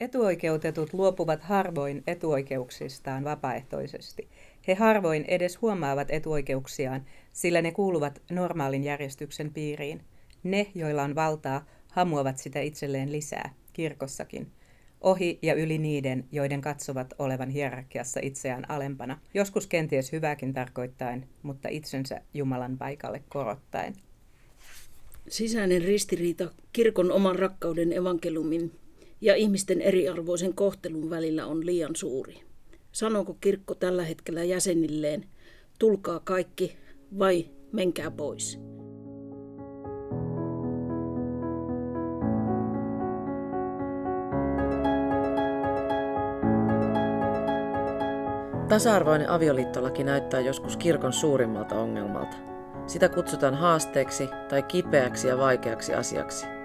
Etuoikeutetut luopuvat harvoin etuoikeuksistaan vapaaehtoisesti. He harvoin edes huomaavat etuoikeuksiaan, sillä ne kuuluvat normaalin järjestyksen piiriin. Ne, joilla on valtaa, hamuavat sitä itselleen lisää, kirkossakin. Ohi ja yli niiden, joiden katsovat olevan hierarkiassa itseään alempana, joskus kenties hyvääkin tarkoittain, mutta itsensä Jumalan paikalle korottaen. Sisäinen ristiriita kirkon oman rakkauden evankeliumin ja ihmisten eriarvoisen kohtelun välillä on liian suuri. Sanooko kirkko tällä hetkellä jäsenilleen, tulkaa kaikki vai menkää pois? Tasa-arvoinen avioliittolaki näyttää joskus kirkon suurimmalta ongelmalta. Sitä kutsutaan haasteeksi tai kipeäksi ja vaikeaksi asiaksi.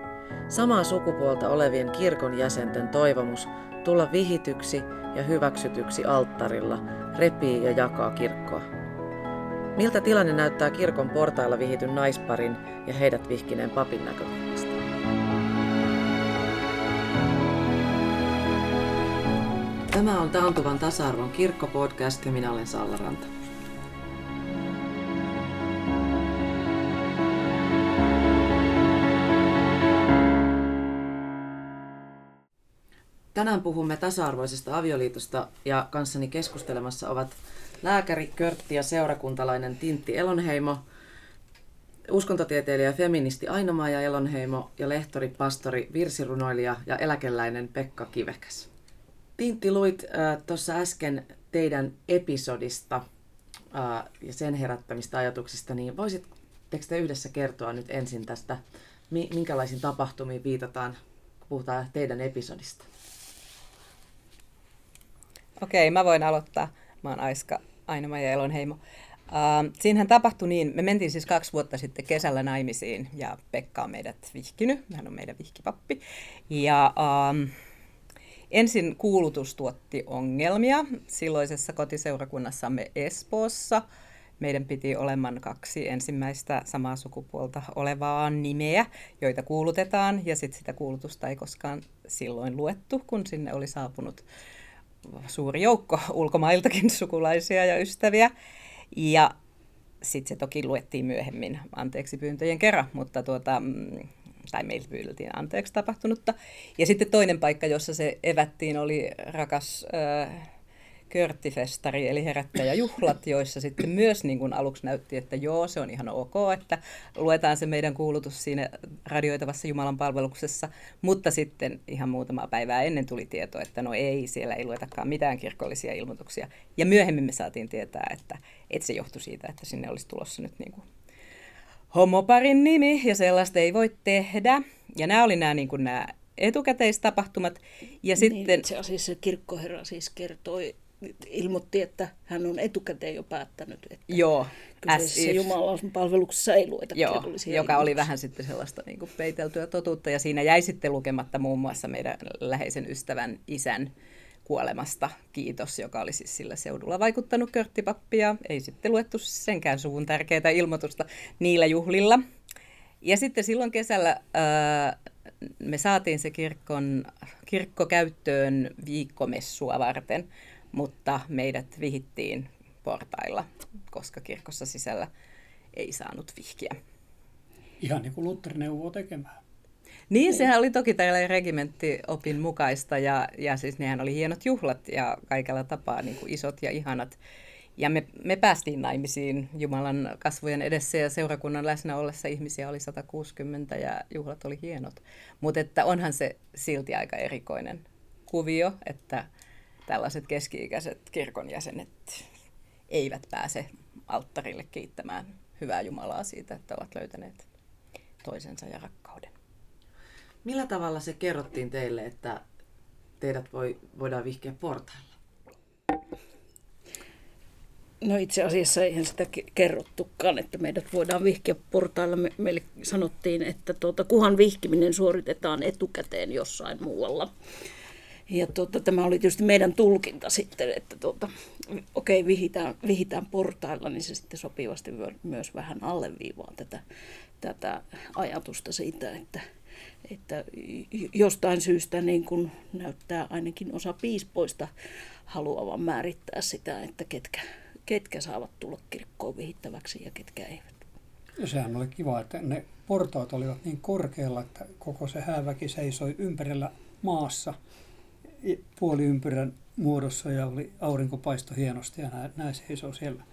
Samaa sukupuolta olevien kirkon jäsenten toivomus tulla vihityksi ja hyväksytyksi alttarilla repii ja jakaa kirkkoa. Miltä tilanne näyttää kirkon portailla vihityn naisparin ja heidät vihkineen papin näkökulmasta? Tämä on Taantuvan tasa-arvon kirkkopodcast ja minä olen Salla Ranta. Tänään puhumme tasa-arvoisesta avioliitosta ja kanssani keskustelemassa ovat lääkäri, körtti ja seurakuntalainen Tintti Elonheimo, uskontotieteilijä ja feministi aino ja Elonheimo ja lehtori, pastori, virsirunoilija ja eläkeläinen Pekka Kivekäs. Tintti, luit äh, tuossa äsken teidän episodista äh, ja sen herättämistä ajatuksista, niin voisitteko te yhdessä kertoa nyt ensin tästä, minkälaisiin tapahtumiin viitataan, kun puhutaan teidän episodista? Okei, mä voin aloittaa. Mä oon Aiska aino ja Elonheimo. Uh, siinähän tapahtui niin, me mentiin siis kaksi vuotta sitten kesällä naimisiin ja Pekka on meidät vihkinyt, hän on meidän vihkipappi. Ja uh, ensin kuulutus tuotti ongelmia silloisessa kotiseurakunnassamme Espoossa. Meidän piti olemaan kaksi ensimmäistä samaa sukupuolta olevaa nimeä, joita kuulutetaan, ja sitten sitä kuulutusta ei koskaan silloin luettu, kun sinne oli saapunut suuri joukko ulkomailtakin sukulaisia ja ystäviä. Ja sitten se toki luettiin myöhemmin anteeksi pyyntöjen kerran, mutta tuota, mm, tai meiltä pyydettiin anteeksi tapahtunutta. Ja sitten toinen paikka, jossa se evättiin, oli rakas äh, körttifestari, eli herättäjäjuhlat, joissa sitten myös niin kuin aluksi näytti, että joo, se on ihan ok, että luetaan se meidän kuulutus siinä radioitavassa Jumalan palveluksessa, mutta sitten ihan muutama päivää ennen tuli tieto, että no ei, siellä ei luetakaan mitään kirkollisia ilmoituksia. Ja myöhemmin me saatiin tietää, että, että se johtui siitä, että sinne olisi tulossa nyt niin kuin homoparin nimi, ja sellaista ei voi tehdä. Ja nämä oli nämä, niin kuin nämä etukäteistapahtumat. Ja niin, sitten... Se asiassa kirkkoherra siis kertoi ilmoitti, että hän on etukäteen jo päättänyt, että Joo, se Jumalan palveluksessa ei lueta Joo, joka oli vähän sitten sellaista niin kuin peiteltyä totuutta. Ja siinä jäi sitten lukematta muun muassa meidän läheisen ystävän isän kuolemasta kiitos, joka oli siis sillä seudulla vaikuttanut körttipappia. Ei sitten luettu senkään suvun tärkeää ilmoitusta niillä juhlilla. Ja sitten silloin kesällä ää, me saatiin se kirkon, kirkko käyttöön viikkomessua varten mutta meidät vihittiin portailla, koska kirkossa sisällä ei saanut vihkiä. Ihan niin kuin Luther neuvoo tekemään. Niin, sehän oli toki tällä regimenttiopin mukaista ja, ja siis nehän oli hienot juhlat ja kaikella tapaa niin kuin isot ja ihanat. Ja me, me päästiin naimisiin Jumalan kasvojen edessä ja seurakunnan läsnä ollessa ihmisiä oli 160 ja juhlat oli hienot. Mutta että onhan se silti aika erikoinen kuvio, että tällaiset keski-ikäiset kirkon jäsenet eivät pääse alttarille kiittämään hyvää Jumalaa siitä, että ovat löytäneet toisensa ja rakkauden. Millä tavalla se kerrottiin teille, että teidät voi, voidaan vihkiä portailla? No itse asiassa eihän sitä kerrottukaan, että meidät voidaan vihkiä portailla. Me, meille sanottiin, että tuota, kuhan vihkiminen suoritetaan etukäteen jossain muualla. Ja tuota, tämä oli tietysti meidän tulkinta sitten, että tuota, okei, okay, vihitään, vihitään portailla, niin se sitten sopivasti myös vähän alleviivaa tätä, tätä ajatusta siitä, että että jostain syystä niin kun näyttää ainakin osa piispoista haluavan määrittää sitä, että ketkä, ketkä saavat tulla kirkkoon vihittäväksi ja ketkä eivät. Sehän oli kiva, että ne portaat olivat niin korkealla, että koko se hääväki seisoi ympärillä maassa puoliympyrän muodossa ja oli aurinkopaisto hienosti ja näin seisoo siellä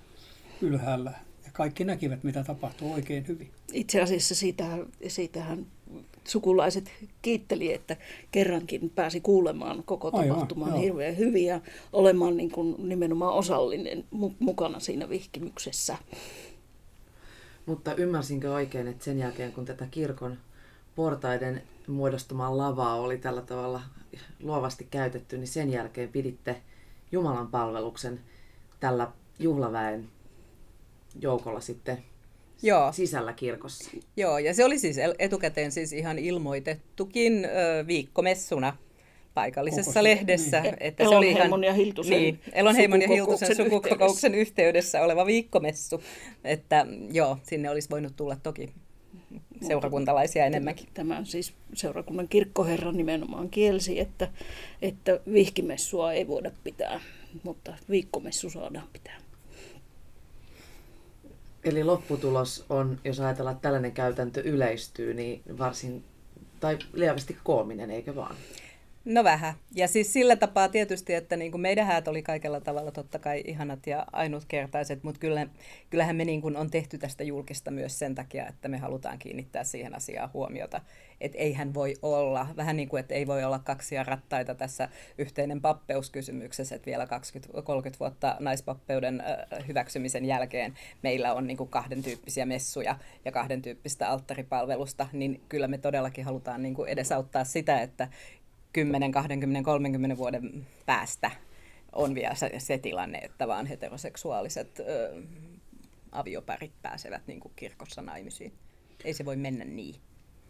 ylhäällä. Ja kaikki näkivät, mitä tapahtuu oikein hyvin. Itse asiassa siitähän, siitähän sukulaiset kiitteli, että kerrankin pääsi kuulemaan koko tapahtuman Aivan, hirveän hyvin ja olemaan niin kuin nimenomaan osallinen mukana siinä vihkimyksessä. Mutta ymmärsinkö oikein, että sen jälkeen kun tätä kirkon portaiden muodostamaa lavaa oli tällä tavalla luovasti käytetty, niin sen jälkeen piditte Jumalan palveluksen tällä juhlaväen joukolla sitten Joo. sisällä kirkossa. Joo, ja se oli siis etukäteen siis ihan ilmoitettukin ö, viikkomessuna paikallisessa Koko lehdessä. Niin. Että se oli ihan, ja Hiltusen, niin, Elonheimon ja Hiltusen sukukokouksen yhteydessä. yhteydessä oleva viikkomessu. Että joo, sinne olisi voinut tulla toki seurakuntalaisia enemmänkin. Tämä siis seurakunnan kirkkoherra nimenomaan kielsi, että, että vihkimessua ei voida pitää, mutta viikkomessu saadaan pitää. Eli lopputulos on, jos ajatellaan, että tällainen käytäntö yleistyy, niin varsin tai lievästi koominen, eikö vaan? No vähän. Ja siis sillä tapaa tietysti, että niin kuin meidän häät oli kaikella tavalla totta kai ihanat ja ainutkertaiset, mutta kyllä, kyllähän me niin kuin on tehty tästä julkista myös sen takia, että me halutaan kiinnittää siihen asiaan huomiota. Että eihän voi olla, vähän niin kuin, että ei voi olla kaksia rattaita tässä yhteinen pappeuskysymyksessä, että vielä 20-30 vuotta naispappeuden hyväksymisen jälkeen meillä on niin kuin kahden tyyppisiä messuja ja kahden tyyppistä alttaripalvelusta, niin kyllä me todellakin halutaan niin kuin edesauttaa sitä, että 10, 20, 30 vuoden päästä on vielä se, se tilanne, että vaan heteroseksuaaliset ö, avioparit pääsevät niin kuin kirkossa naimisiin. Ei se voi mennä niin.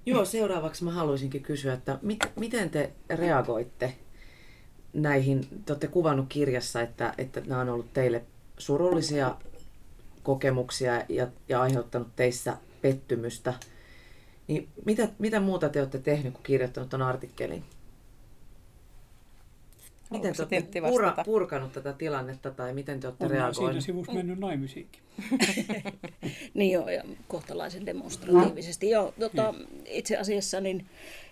Joo, seuraavaksi mä haluaisinkin kysyä, että mit, miten te reagoitte näihin, te olette kuvannut kirjassa, että, että nämä on ollut teille surullisia kokemuksia ja, ja aiheuttanut teissä pettymystä. Niin mitä, mitä muuta te olette tehnyt, kun kirjoittanut tuon artikkelin? Miten te olette pura, purkanut tätä tilannetta tai miten te olette reagoineet? siinä sivussa mennyt naimisiinkin. niin joo, ja kohtalaisen demonstratiivisesti. No. Joo, tota, itse asiassa niin,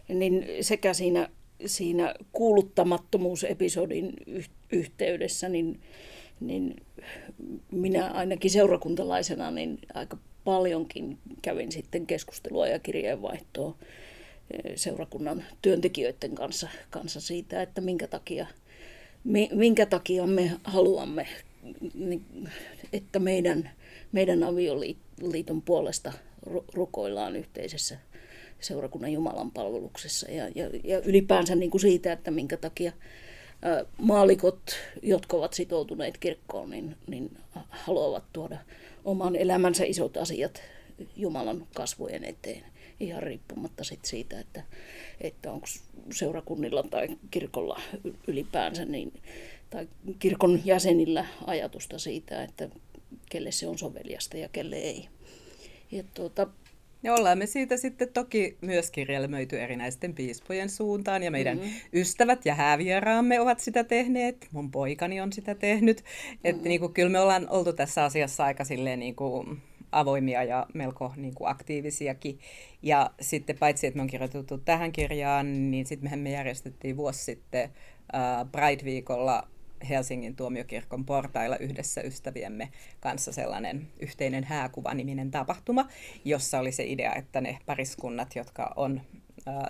niin sekä siinä, siinä kuuluttamattomuusepisodin yhteydessä, niin, niin minä ainakin seurakuntalaisena niin aika paljonkin kävin sitten keskustelua ja kirjeenvaihtoa eh, seurakunnan työntekijöiden kanssa, kanssa siitä, että minkä takia – minkä takia me haluamme, että meidän, meidän avioliiton puolesta rukoillaan yhteisessä seurakunnan Jumalan palveluksessa ja, ja, ja ylipäänsä niin kuin siitä, että minkä takia maalikot, jotka ovat sitoutuneet kirkkoon, niin, niin haluavat tuoda oman elämänsä isot asiat Jumalan kasvojen eteen ihan riippumatta sit siitä, että, että onko seurakunnilla tai kirkolla ylipäänsä niin, tai kirkon jäsenillä ajatusta siitä, että kelle se on soveliasta ja kelle ei. Ja tuota, ja ollaan me siitä sitten toki myös kirjelmöity erinäisten piispojen suuntaan ja meidän mm-hmm. ystävät ja häävieraamme ovat sitä tehneet. Mun poikani on sitä tehnyt. Mm-hmm. Että niin kuin, kyllä me ollaan oltu tässä asiassa aika silleen niin kuin avoimia ja melko niin kuin aktiivisiakin. Ja sitten paitsi, että me on kirjoitettu tähän kirjaan, niin sitten mehän me järjestettiin vuosi sitten äh, Pride-viikolla Helsingin tuomiokirkon portailla yhdessä ystäviemme kanssa sellainen yhteinen hääkuva-niminen tapahtuma, jossa oli se idea, että ne pariskunnat, jotka on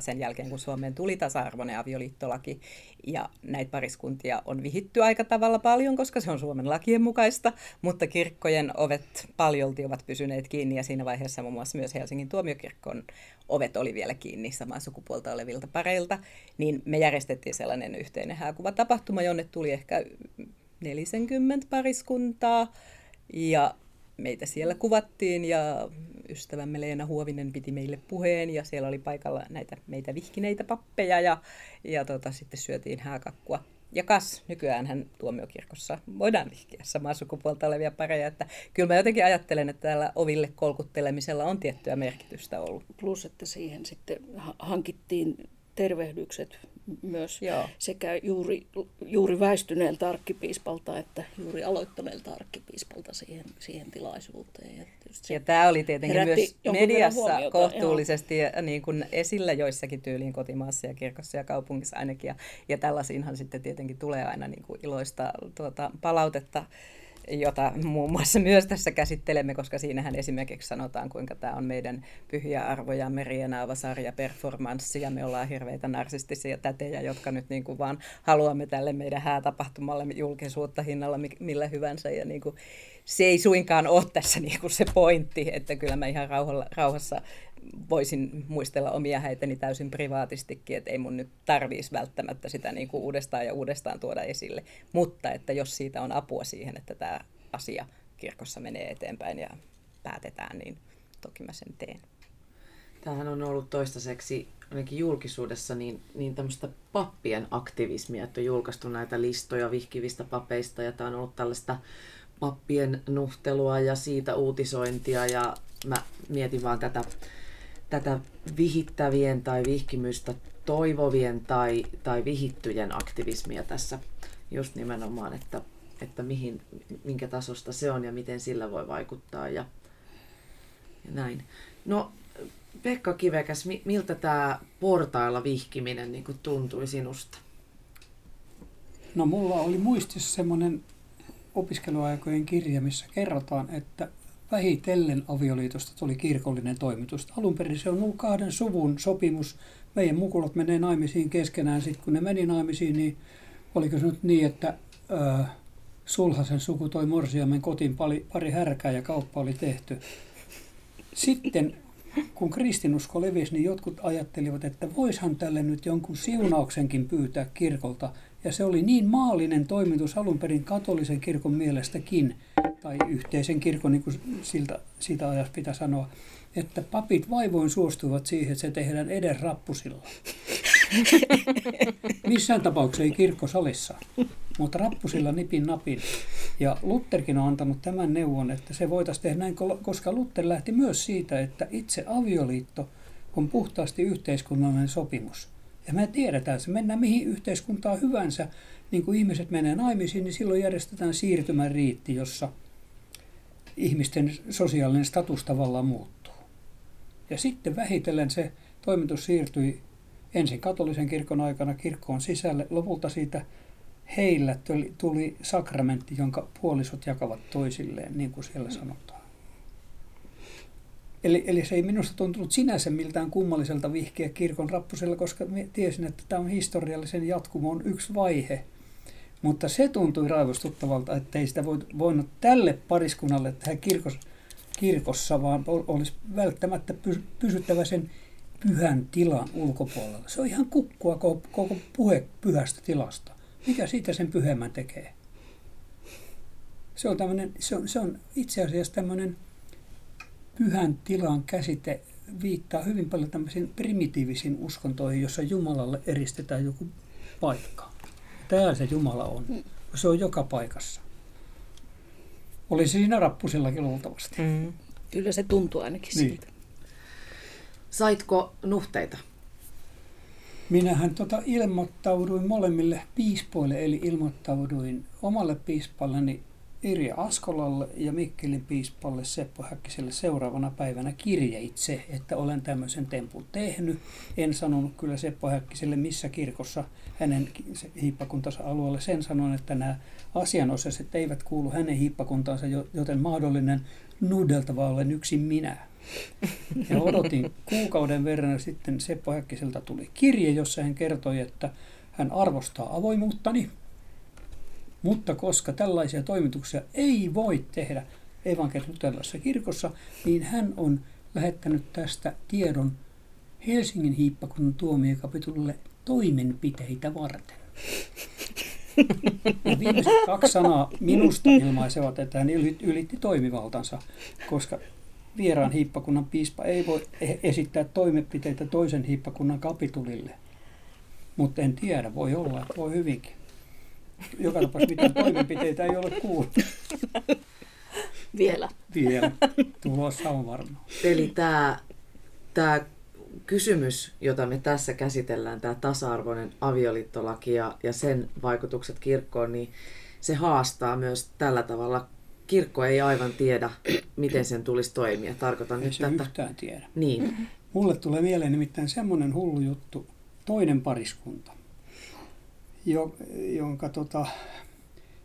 sen jälkeen, kun Suomeen tuli tasa-arvoinen avioliittolaki. Ja näitä pariskuntia on vihitty aika tavalla paljon, koska se on Suomen lakien mukaista, mutta kirkkojen ovet paljolti ovat pysyneet kiinni. Ja siinä vaiheessa muun muassa myös Helsingin tuomiokirkon ovet oli vielä kiinni samaa sukupuolta olevilta pareilta, niin me järjestettiin sellainen yhteinen hääkuvatapahtuma, jonne tuli ehkä 40 pariskuntaa. Ja meitä siellä kuvattiin ja ystävämme Leena Huovinen piti meille puheen ja siellä oli paikalla näitä meitä vihkineitä pappeja ja, ja tota, sitten syötiin hääkakkua. Ja kas, nykyään hän tuomiokirkossa voidaan vihkiä samaa sukupuolta olevia pareja. Että kyllä mä jotenkin ajattelen, että täällä oville kolkuttelemisella on tiettyä merkitystä ollut. Plus, että siihen sitten hankittiin tervehdykset myös Joo. sekä juuri, juuri väistyneeltä arkkipiispalta että juuri aloittaneelta arkkipiispalta siihen, siihen tilaisuuteen. Ja, ja tämä oli tietenkin myös mediassa kohtuullisesti ja, niin kuin esillä joissakin tyyliin kotimaassa ja kirkossa ja kaupungissa ainakin. Ja, ja tällaisiinhan sitten tietenkin tulee aina niin kuin iloista tuota, palautetta jota muun muassa myös tässä käsittelemme, koska siinähän esimerkiksi sanotaan, kuinka tämä on meidän pyhiä arvoja, Merianaava sarja, performanssi, ja me ollaan hirveitä narsistisia tätejä, jotka nyt niin kuin vaan haluamme tälle meidän häätapahtumalle julkisuutta hinnalla millä hyvänsä, ja niin kuin, se ei suinkaan ole tässä niin kuin se pointti, että kyllä mä ihan rauhalla, rauhassa voisin muistella omia häitäni täysin privaatistikin, että ei mun nyt tarvitsisi välttämättä sitä niin kuin uudestaan ja uudestaan tuoda esille. Mutta että jos siitä on apua siihen, että tämä asia kirkossa menee eteenpäin ja päätetään, niin toki mä sen teen. Tämähän on ollut toistaiseksi ainakin julkisuudessa niin, niin tämmöistä pappien aktivismia, että on julkaistu näitä listoja vihkivistä papeista ja tämä on ollut tällaista pappien nuhtelua ja siitä uutisointia ja mä mietin vaan tätä tätä vihittävien tai vihkimystä toivovien tai, tai vihittyjen aktivismia tässä just nimenomaan, että, että mihin, minkä tasosta se on ja miten sillä voi vaikuttaa ja, ja näin. No Pekka Kivekäs, miltä tämä portailla vihkiminen niin tuntui sinusta? No mulla oli muistissa semmoinen opiskeluaikojen kirja, missä kerrotaan, että vähitellen avioliitosta tuli kirkollinen toimitus. Alun perin se on ollut kahden suvun sopimus. Meidän mukulat menee naimisiin keskenään. Sitten kun ne meni naimisiin, niin oliko se nyt niin, että äh, Sulhasen suku toi Morsiamen kotiin pari, pari härkää ja kauppa oli tehty. Sitten kun kristinusko levisi, niin jotkut ajattelivat, että voishan tälle nyt jonkun siunauksenkin pyytää kirkolta. Ja se oli niin maallinen toimitus alun perin katolisen kirkon mielestäkin, tai yhteisen kirkon, niin kuin siltä, siitä ajasta pitää sanoa, että papit vaivoin suostuivat siihen, että se tehdään edes rappusilla. Missään tapauksessa ei kirkkosalissa, mutta rappusilla nipin napin. Ja Lutherkin on antanut tämän neuvon, että se voitaisiin tehdä näin, koska Luther lähti myös siitä, että itse avioliitto on puhtaasti yhteiskunnallinen sopimus. Ja me tiedetään, että mennään mihin yhteiskuntaan hyvänsä, niin kuin ihmiset menee naimisiin, niin silloin järjestetään siirtymäriitti, jossa ihmisten sosiaalinen status tavallaan muuttuu. Ja sitten vähitellen se toimitus siirtyi ensin katolisen kirkon aikana kirkkoon sisälle. Lopulta siitä heillä tuli sakramentti, jonka puolisot jakavat toisilleen, niin kuin siellä sanotaan. Eli, eli se ei minusta tuntunut sinänsä miltään kummalliselta vihkiä kirkon rappusella, koska tiesin, että tämä on historiallisen jatkumon yksi vaihe. Mutta se tuntui raivostuttavalta, että ei sitä voinut tälle pariskunnalle tehdä kirkos, kirkossa, vaan olisi välttämättä pysyttävä sen pyhän tilan ulkopuolella. Se on ihan kukkua koko, puhe pyhästä tilasta. Mikä siitä sen pyhemmän tekee? Se on, se on, se on itse asiassa tämmöinen pyhän tilan käsite viittaa hyvin paljon tämmöisiin primitiivisiin uskontoihin, jossa Jumalalle eristetään joku paikka. Täällä se Jumala on. Se on joka paikassa. Oli siinä rappusillakin luultavasti. Mm. Kyllä se tuntuu ainakin niin. siitä. Saitko nuhteita? Minähän tota ilmoittauduin molemmille piispoille, eli ilmoittauduin omalle piispalleni Irja Askolalle ja Mikkelin piispalle Seppo Häkkiselle seuraavana päivänä kirjeitse, että olen tämmöisen tempun tehnyt. En sanonut kyllä Seppo Häkkiselle missä kirkossa hänen hiippakuntansa alueelle. Sen sanon, että nämä asianosaiset eivät kuulu hänen hiippakuntaansa, joten mahdollinen nudeltava olen yksin minä. Ja odotin kuukauden verran ja sitten Seppo Häkkiseltä tuli kirje, jossa hän kertoi, että hän arvostaa avoimuuttani, mutta koska tällaisia toimituksia ei voi tehdä evankelisluterilaisessa kirkossa, niin hän on lähettänyt tästä tiedon Helsingin hiippakunnan tuomiokapitulle toimenpiteitä varten. Ja viimeiset kaksi sanaa minusta ilmaisevat, että hän ylitti toimivaltansa, koska vieraan hiippakunnan piispa ei voi e- esittää toimenpiteitä toisen hiippakunnan kapitulille. Mutta en tiedä, voi olla, voi hyvinkin. Joka tapauksessa mitään toimenpiteitä ei ole kuullut. Vielä. Vielä. Tulossa on varmaan. Eli tämä, tämä kysymys, jota me tässä käsitellään, tämä tasa-arvoinen avioliittolaki ja, ja sen vaikutukset kirkkoon, niin se haastaa myös tällä tavalla. Kirkko ei aivan tiedä, miten sen tulisi toimia. Tarkoitan Ei nyt se tätä. yhtään tiedä. Niin. Mulle tulee mieleen nimittäin semmoinen hullu juttu, toinen pariskunta, jo, jonka tota,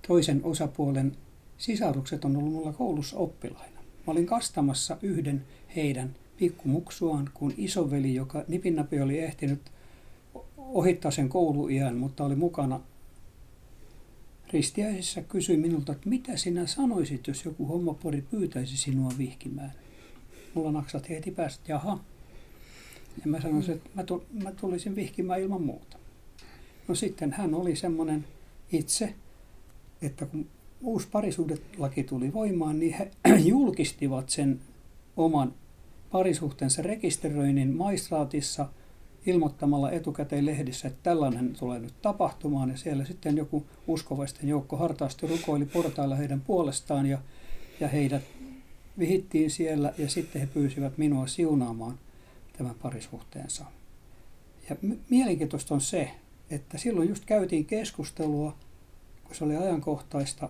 toisen osapuolen sisarukset on ollut mulla koulussa oppilaina. Mä olin kastamassa yhden heidän pikkumuksuaan, kun isoveli, joka nipinnapi oli ehtinyt ohittaa sen kouluiän, mutta oli mukana ristiäisissä, kysyi minulta, että mitä sinä sanoisit, jos joku hommopori pyytäisi sinua vihkimään. Mulla naksat heti päästä, että jaha. Ja mä sanoin, että mä, tu- mä tulisin vihkimään ilman muuta. No sitten hän oli semmoinen itse, että kun uusi parisuhdelaki tuli voimaan, niin he julkistivat sen oman parisuhteensa rekisteröinnin maistraatissa ilmoittamalla etukäteen lehdissä, että tällainen tulee nyt tapahtumaan. Ja siellä sitten joku uskovaisten joukko hartaasti rukoili portailla heidän puolestaan ja, ja heidät vihittiin siellä ja sitten he pyysivät minua siunaamaan tämän parisuhteensa. Ja mielenkiintoista on se, että silloin just käytiin keskustelua, kun se oli ajankohtaista,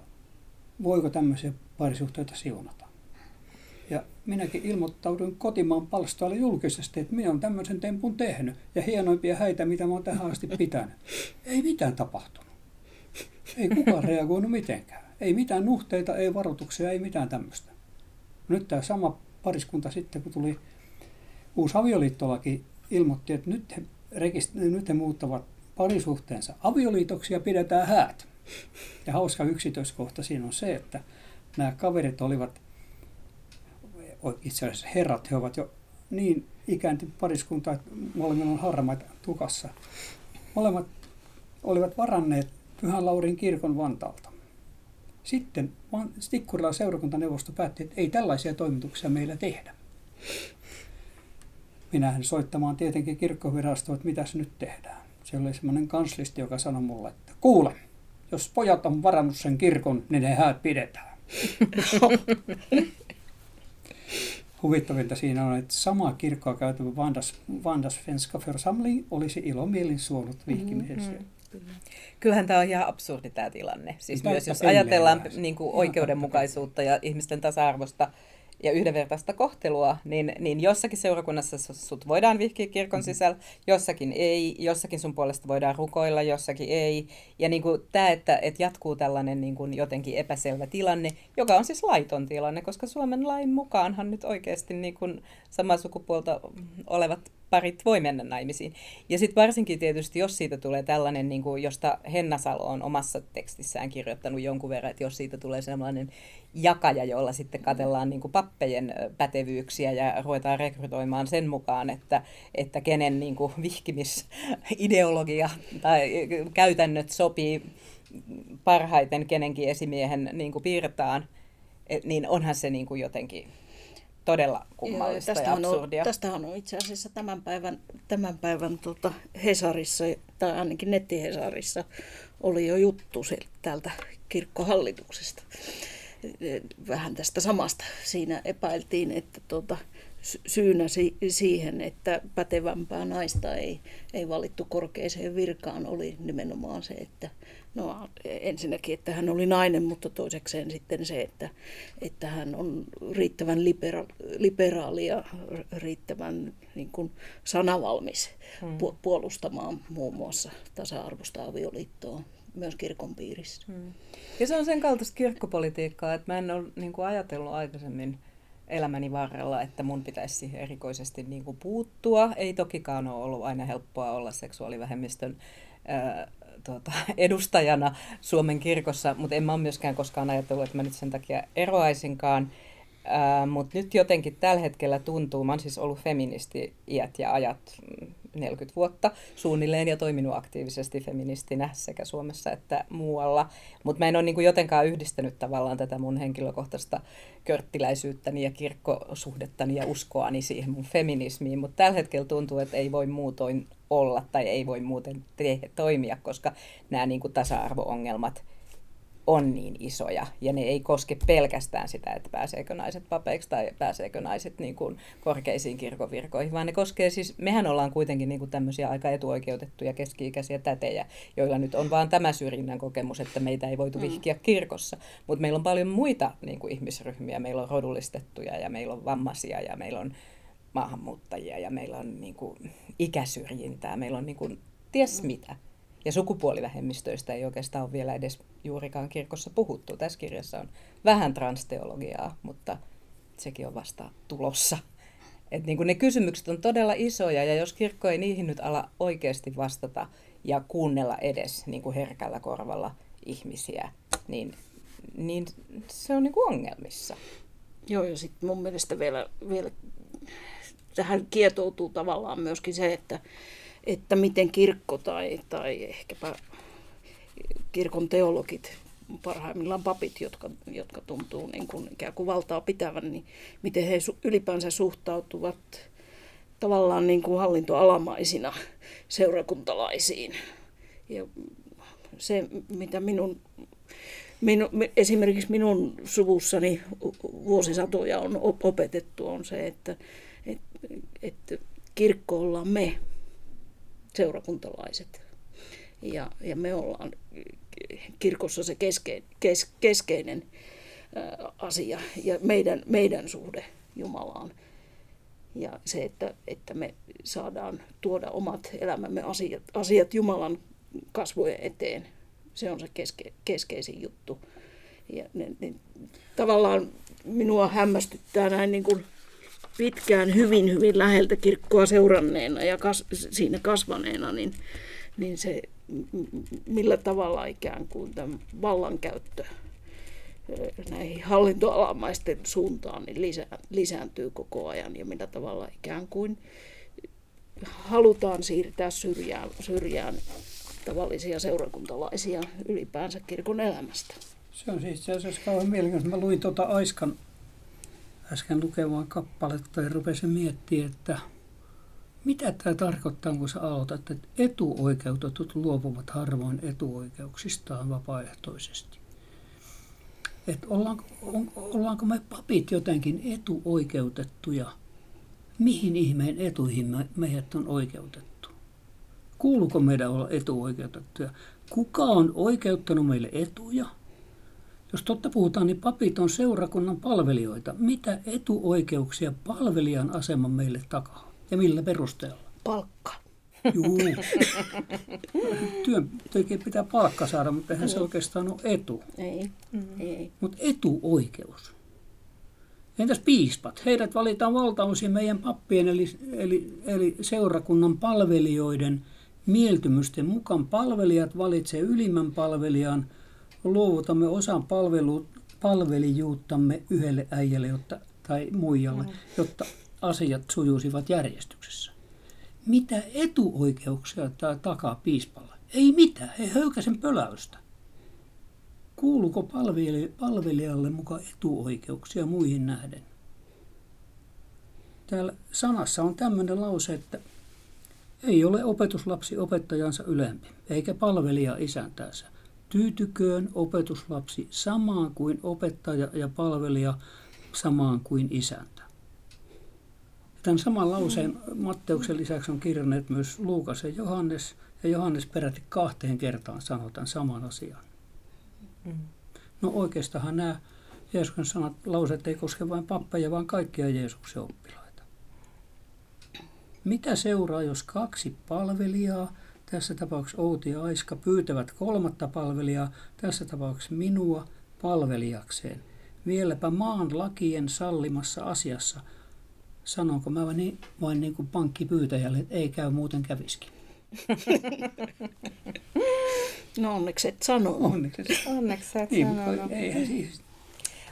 voiko tämmöisiä parisuhteita siunata. Ja minäkin ilmoittauduin kotimaan palstoille julkisesti, että minä olen tämmöisen tempun tehnyt ja hienoimpia häitä, mitä mä olen tähän asti pitänyt. Ei mitään tapahtunut. Ei kukaan reagoinut mitenkään. Ei mitään nuhteita, ei varoituksia, ei mitään tämmöistä. Nyt tämä sama pariskunta sitten, kun tuli uusi avioliittolaki, ilmoitti, että nyt he, rekist- nyt he muuttavat parisuhteensa avioliitoksi ja pidetään häät. Ja hauska yksityiskohta siinä on se, että nämä kaverit olivat, itse asiassa herrat, he ovat jo niin ikääntynyt pariskunta, että molemmilla on harmaita tukassa. Molemmat olivat varanneet Pyhän Laurin kirkon Vantaalta. Sitten Tikkurilan seurakuntaneuvosto päätti, että ei tällaisia toimituksia meillä tehdä. Minähän soittamaan tietenkin kirkkovirastoon, että mitä nyt tehdään. Siellä oli semmoinen kanslisti, joka sanoi mulle, että kuule, jos pojat on varannut sen kirkon, niin ne häät pidetään. Huvittavinta siinä on, että samaa kirkkoa käytävä Vandas, Vandas Svenska Församling olisi ilomielin suonut vihkimisessä. Mm-hmm. Kyllähän tämä on ihan absurdi tämä tilanne. Siis myös jos ajatellaan niin kuin oikeudenmukaisuutta ja ihmisten tasa-arvosta ja yhdenvertaista kohtelua, niin, niin jossakin seurakunnassa su- sut voidaan vihkiä kirkon sisällä, jossakin ei, jossakin sun puolesta voidaan rukoilla, jossakin ei. Ja niin kuin tämä, että, että jatkuu tällainen niin kuin jotenkin epäselvä tilanne, joka on siis laiton tilanne, koska Suomen lain mukaanhan nyt oikeasti niin kuin samaa sukupuolta olevat parit voi mennä naimisiin. Ja sitten varsinkin tietysti, jos siitä tulee tällainen, niin kuin, josta Henna Salo on omassa tekstissään kirjoittanut jonkun verran, että jos siitä tulee sellainen jakaja, jolla sitten katellaan niin kuin pappejen pätevyyksiä ja ruvetaan rekrytoimaan sen mukaan, että, että kenen niin kuin vihkimisideologia tai käytännöt sopii parhaiten kenenkin esimiehen niin kuin piirtaan, et, niin onhan se niin kuin jotenkin todella kummallista ja tästähän, on, absurdia. tästähän on itse asiassa tämän päivän, tämän päivän tota Hesarissa, tai ainakin nettihesarissa, oli jo juttu sieltä, täältä kirkkohallituksesta. Vähän tästä samasta. Siinä epäiltiin, että tuota, syynä si- siihen, että pätevämpää naista ei, ei valittu korkeaseen virkaan, oli nimenomaan se, että no ensinnäkin, että hän oli nainen, mutta toisekseen sitten se, että, että hän on riittävän libera- liberaali ja riittävän niin kuin sanavalmis hmm. puolustamaan muun muassa tasa-arvoista avioliittoa myös kirkon piirissä. Hmm. Ja se on sen kaltaista kirkkopolitiikkaa, että mä en ole niin kuin ajatellut aikaisemmin elämäni varrella, että mun pitäisi siihen erikoisesti niin kuin puuttua. Ei tokikaan ole ollut aina helppoa olla seksuaalivähemmistön ää, tuota, edustajana Suomen kirkossa, mutta en mä ole myöskään koskaan ajatellut, että mä nyt sen takia eroaisinkaan. Mutta nyt jotenkin tällä hetkellä tuntuu, mä oon siis ollut feministi iät ja ajat, 40 vuotta suunnilleen ja toiminut aktiivisesti feministinä sekä Suomessa että muualla. Mutta mä en ole niin kuin jotenkaan yhdistänyt tavallaan tätä mun henkilökohtaista körttiläisyyttäni ja kirkkosuhdettani ja uskoani siihen mun feminismiin. Mutta tällä hetkellä tuntuu, että ei voi muutoin olla tai ei voi muuten te- toimia, koska nämä niin kuin tasa-arvo-ongelmat – on niin isoja ja ne ei koske pelkästään sitä, että pääseekö naiset papeiksi tai pääseekö naiset niin kuin korkeisiin kirkovirkoihin, vaan ne koskee siis, mehän ollaan kuitenkin niin kuin tämmöisiä aika etuoikeutettuja keski-ikäisiä tätejä, joilla nyt on vaan tämä syrjinnän kokemus, että meitä ei voitu mm. vihkiä kirkossa, mutta meillä on paljon muita niin kuin ihmisryhmiä, meillä on rodullistettuja ja meillä on vammaisia ja meillä on maahanmuuttajia ja meillä on niin kuin ikäsyrjintää, meillä on niin kuin ties mm. mitä. Ja sukupuolivähemmistöistä ei oikeastaan ole vielä edes juurikaan kirkossa puhuttu. Tässä kirjassa on vähän transteologiaa, mutta sekin on vasta tulossa. Et niin ne kysymykset on todella isoja ja jos kirkko ei niihin nyt ala oikeasti vastata ja kuunnella edes niin kuin herkällä korvalla ihmisiä, niin, niin se on niin kuin ongelmissa. Joo, ja sitten mun mielestä vielä, vielä tähän kietoutuu tavallaan myöskin se, että, että miten kirkko tai, tai ehkäpä kirkon teologit, parhaimmillaan papit, jotka, jotka tuntuu niin kuin ikään kuin valtaa pitävän, niin miten he ylipäänsä suhtautuvat tavallaan niin kuin hallintoalamaisina seurakuntalaisiin. Ja se, mitä minun, minu, esimerkiksi minun suvussani vuosisatoja on opetettu, on se, että, että, että kirkko ollaan me, seurakuntalaiset. Ja, ja me ollaan kirkossa se keske, kes, keskeinen asia ja meidän, meidän suhde Jumalaan. Ja se, että, että me saadaan tuoda omat elämämme asiat, asiat Jumalan kasvojen eteen, se on se keske, keskeisin juttu. Ja ne, ne, tavallaan minua hämmästyttää näin niin kuin pitkään hyvin, hyvin läheltä kirkkoa seuranneena ja kas, siinä kasvaneena, niin, niin se millä tavalla ikään kuin tämän vallankäyttö näihin hallintoalamaisten suuntaan niin lisä, lisääntyy koko ajan ja millä tavalla ikään kuin halutaan siirtää syrjään, syrjään tavallisia seurakuntalaisia ylipäänsä kirkon elämästä. Se on siis itse asiassa kauhean mielenkiintoista. Mä luin tuota Aiskan äsken lukemaan kappaletta ja rupesin miettimään, että mitä tämä tarkoittaa, kun sä aloitat, että etuoikeutetut luopuvat harvoin etuoikeuksistaan vapaaehtoisesti? Että ollaanko, on, ollaanko me papit jotenkin etuoikeutettuja? Mihin ihmeen etuihin me, meidät on oikeutettu? Kuuluuko meidän olla etuoikeutettuja? Kuka on oikeuttanut meille etuja? Jos totta puhutaan, niin papit on seurakunnan palvelijoita. Mitä etuoikeuksia palvelijan asema meille takaa? Ja millä perusteella? Palkka. Juu. Työntekijä pitää palkka saada, mutta eihän se oikeastaan ole etu. Ei. Mm. ei. Mutta etuoikeus. Entäs piispat? Heidät valitaan valtaosin meidän pappien eli, eli, eli seurakunnan palvelijoiden mieltymysten mukaan. Palvelijat valitsee ylimmän palvelijan, luovutamme osan palvelu, palvelijuuttamme yhdelle äijälle jotta, tai muijalle, mm. jotta asiat sujuisivat järjestyksessä. Mitä etuoikeuksia tämä takaa piispalla? Ei mitään, he höykäsen pöläystä. Kuuluuko palvelijalle mukaan etuoikeuksia muihin nähden? Täällä sanassa on tämmöinen lause, että ei ole opetuslapsi opettajansa ylempi, eikä palvelija isäntäänsä. Tyytyköön opetuslapsi samaan kuin opettaja ja palvelija samaan kuin isäntä. Tämän saman lauseen Matteuksen lisäksi on kirjanneet myös Luukas ja Johannes, ja Johannes peräti kahteen kertaan sanoo tämän saman asian. No oikeastaan nämä Jeesuksen sanat, lauseet ei koske vain pappeja, vaan kaikkia Jeesuksen oppilaita. Mitä seuraa, jos kaksi palvelijaa, tässä tapauksessa Outi ja Aiska, pyytävät kolmatta palvelijaa, tässä tapauksessa minua, palvelijakseen, vieläpä maan lakien sallimassa asiassa – sanonko mä vain niin, vain niin kuin pankkipyytäjälle, että ei käy, muuten käviskin. No onneksi et sano. Onneksi, onneksi et niin, sanonut. Eihän siis.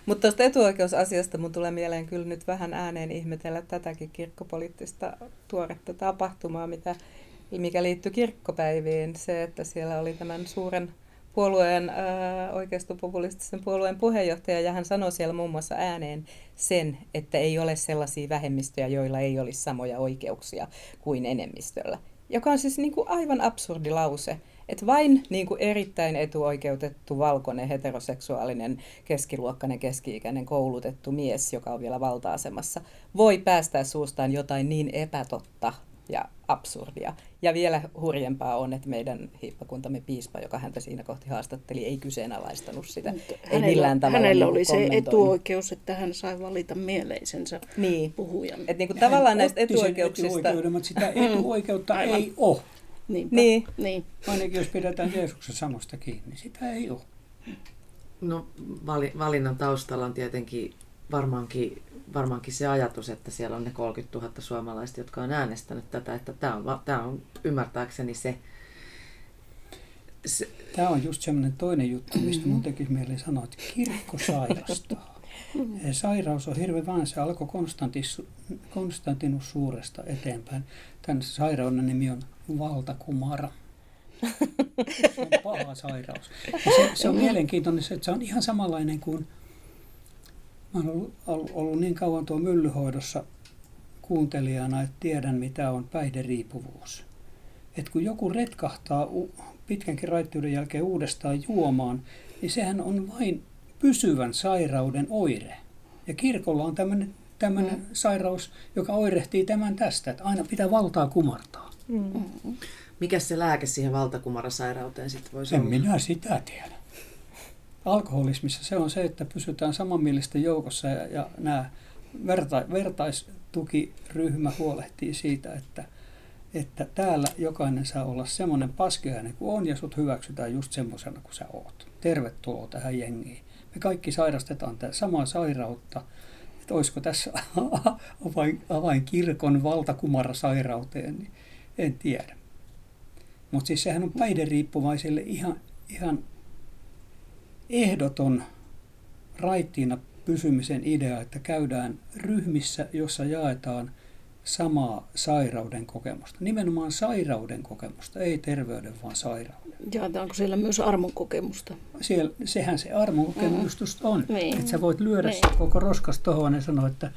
Mutta tuosta etuoikeusasiasta mun tulee mieleen kyllä nyt vähän ääneen ihmetellä tätäkin kirkkopoliittista tuoretta tapahtumaa, mitä, mikä liittyy kirkkopäiviin. Se, että siellä oli tämän suuren puolueen, äh, oikeistopopulistisen puolueen puheenjohtaja, ja hän sanoi siellä muun muassa ääneen sen, että ei ole sellaisia vähemmistöjä, joilla ei olisi samoja oikeuksia kuin enemmistöllä. Joka on siis niin kuin aivan absurdi lause, että vain niin kuin erittäin etuoikeutettu valkoinen heteroseksuaalinen keskiluokkainen keski-ikäinen koulutettu mies, joka on vielä valta-asemassa, voi päästää suustaan jotain niin epätotta ja absurdia. Ja vielä hurjempaa on, että meidän hiippakuntamme piispa, joka häntä siinä kohti haastatteli, ei kyseenalaistanut sitä. Mutta ei hänellä, millään tavalla hänellä niin oli se etuoikeus, että hän sai valita mieleisensä Niin. puhujan. Et niin kuin tavallaan näistä etuoikeuksista... etuoikeuden, mutta sitä etuoikeutta Aivan. ei ole. Niinpä. Niin. niin. Ainakin jos pidetään Jeesuksen sanosta kiinni, sitä ei ole. No vali, valinnan taustalla on tietenkin varmaankin, varmaankin se ajatus, että siellä on ne 30 000 suomalaista, jotka on äänestänyt tätä, että tämä on, tämä on ymmärtääkseni se, se Tämä on just semmoinen toinen juttu, mistä mun tekisi mieli sanoa, että kirkko sairastaa. Ja Sairaus on hirveän vaan, se alkoi Konstantis, Konstantinus Suuresta eteenpäin. Tämän sairauden nimi on valtakumara. Se on paha sairaus. Ja se, se on mielenkiintoinen, se, että se on ihan samanlainen kuin, mä olen ollut, ollut, ollut niin kauan tuo myllyhoidossa kuuntelijana, että tiedän mitä on päihderiippuvuus. että kun joku retkahtaa u- pitkänkin raittiuden jälkeen uudestaan juomaan, niin sehän on vain pysyvän sairauden oire. Ja kirkolla on tämmöinen tämmöinen mm. sairaus, joka oirehtii tämän tästä, että aina pitää valtaa kumartaa. Mm. Mikä se lääke siihen valtakumarasairauteen sitten voisi En olla? minä sitä tiedä. Alkoholismissa se on se, että pysytään samanmielisten joukossa ja, ja nämä verta, vertaistukiryhmä huolehtii siitä, että, että täällä jokainen saa olla semmoinen paskiainen kuin on ja sut hyväksytään just semmoisena kuin sä oot. Tervetuloa tähän jengiin. Me kaikki sairastetaan tätä samaa sairautta. Että olisiko tässä avain, avain kirkon valtakumarasairauteen, niin en tiedä. Mutta siis sehän on päihderiippuvaisille ihan, ihan ehdoton raittiina pysymisen idea, että käydään ryhmissä, jossa jaetaan samaa sairauden kokemusta. Nimenomaan sairauden kokemusta, ei terveyden, vaan sairauden. Jaetaanko siellä myös armon kokemusta? Siellä, sehän se armon kokemus just on. Niin. Että sä voit lyödä niin. koko roskas tohon ja sanoa, että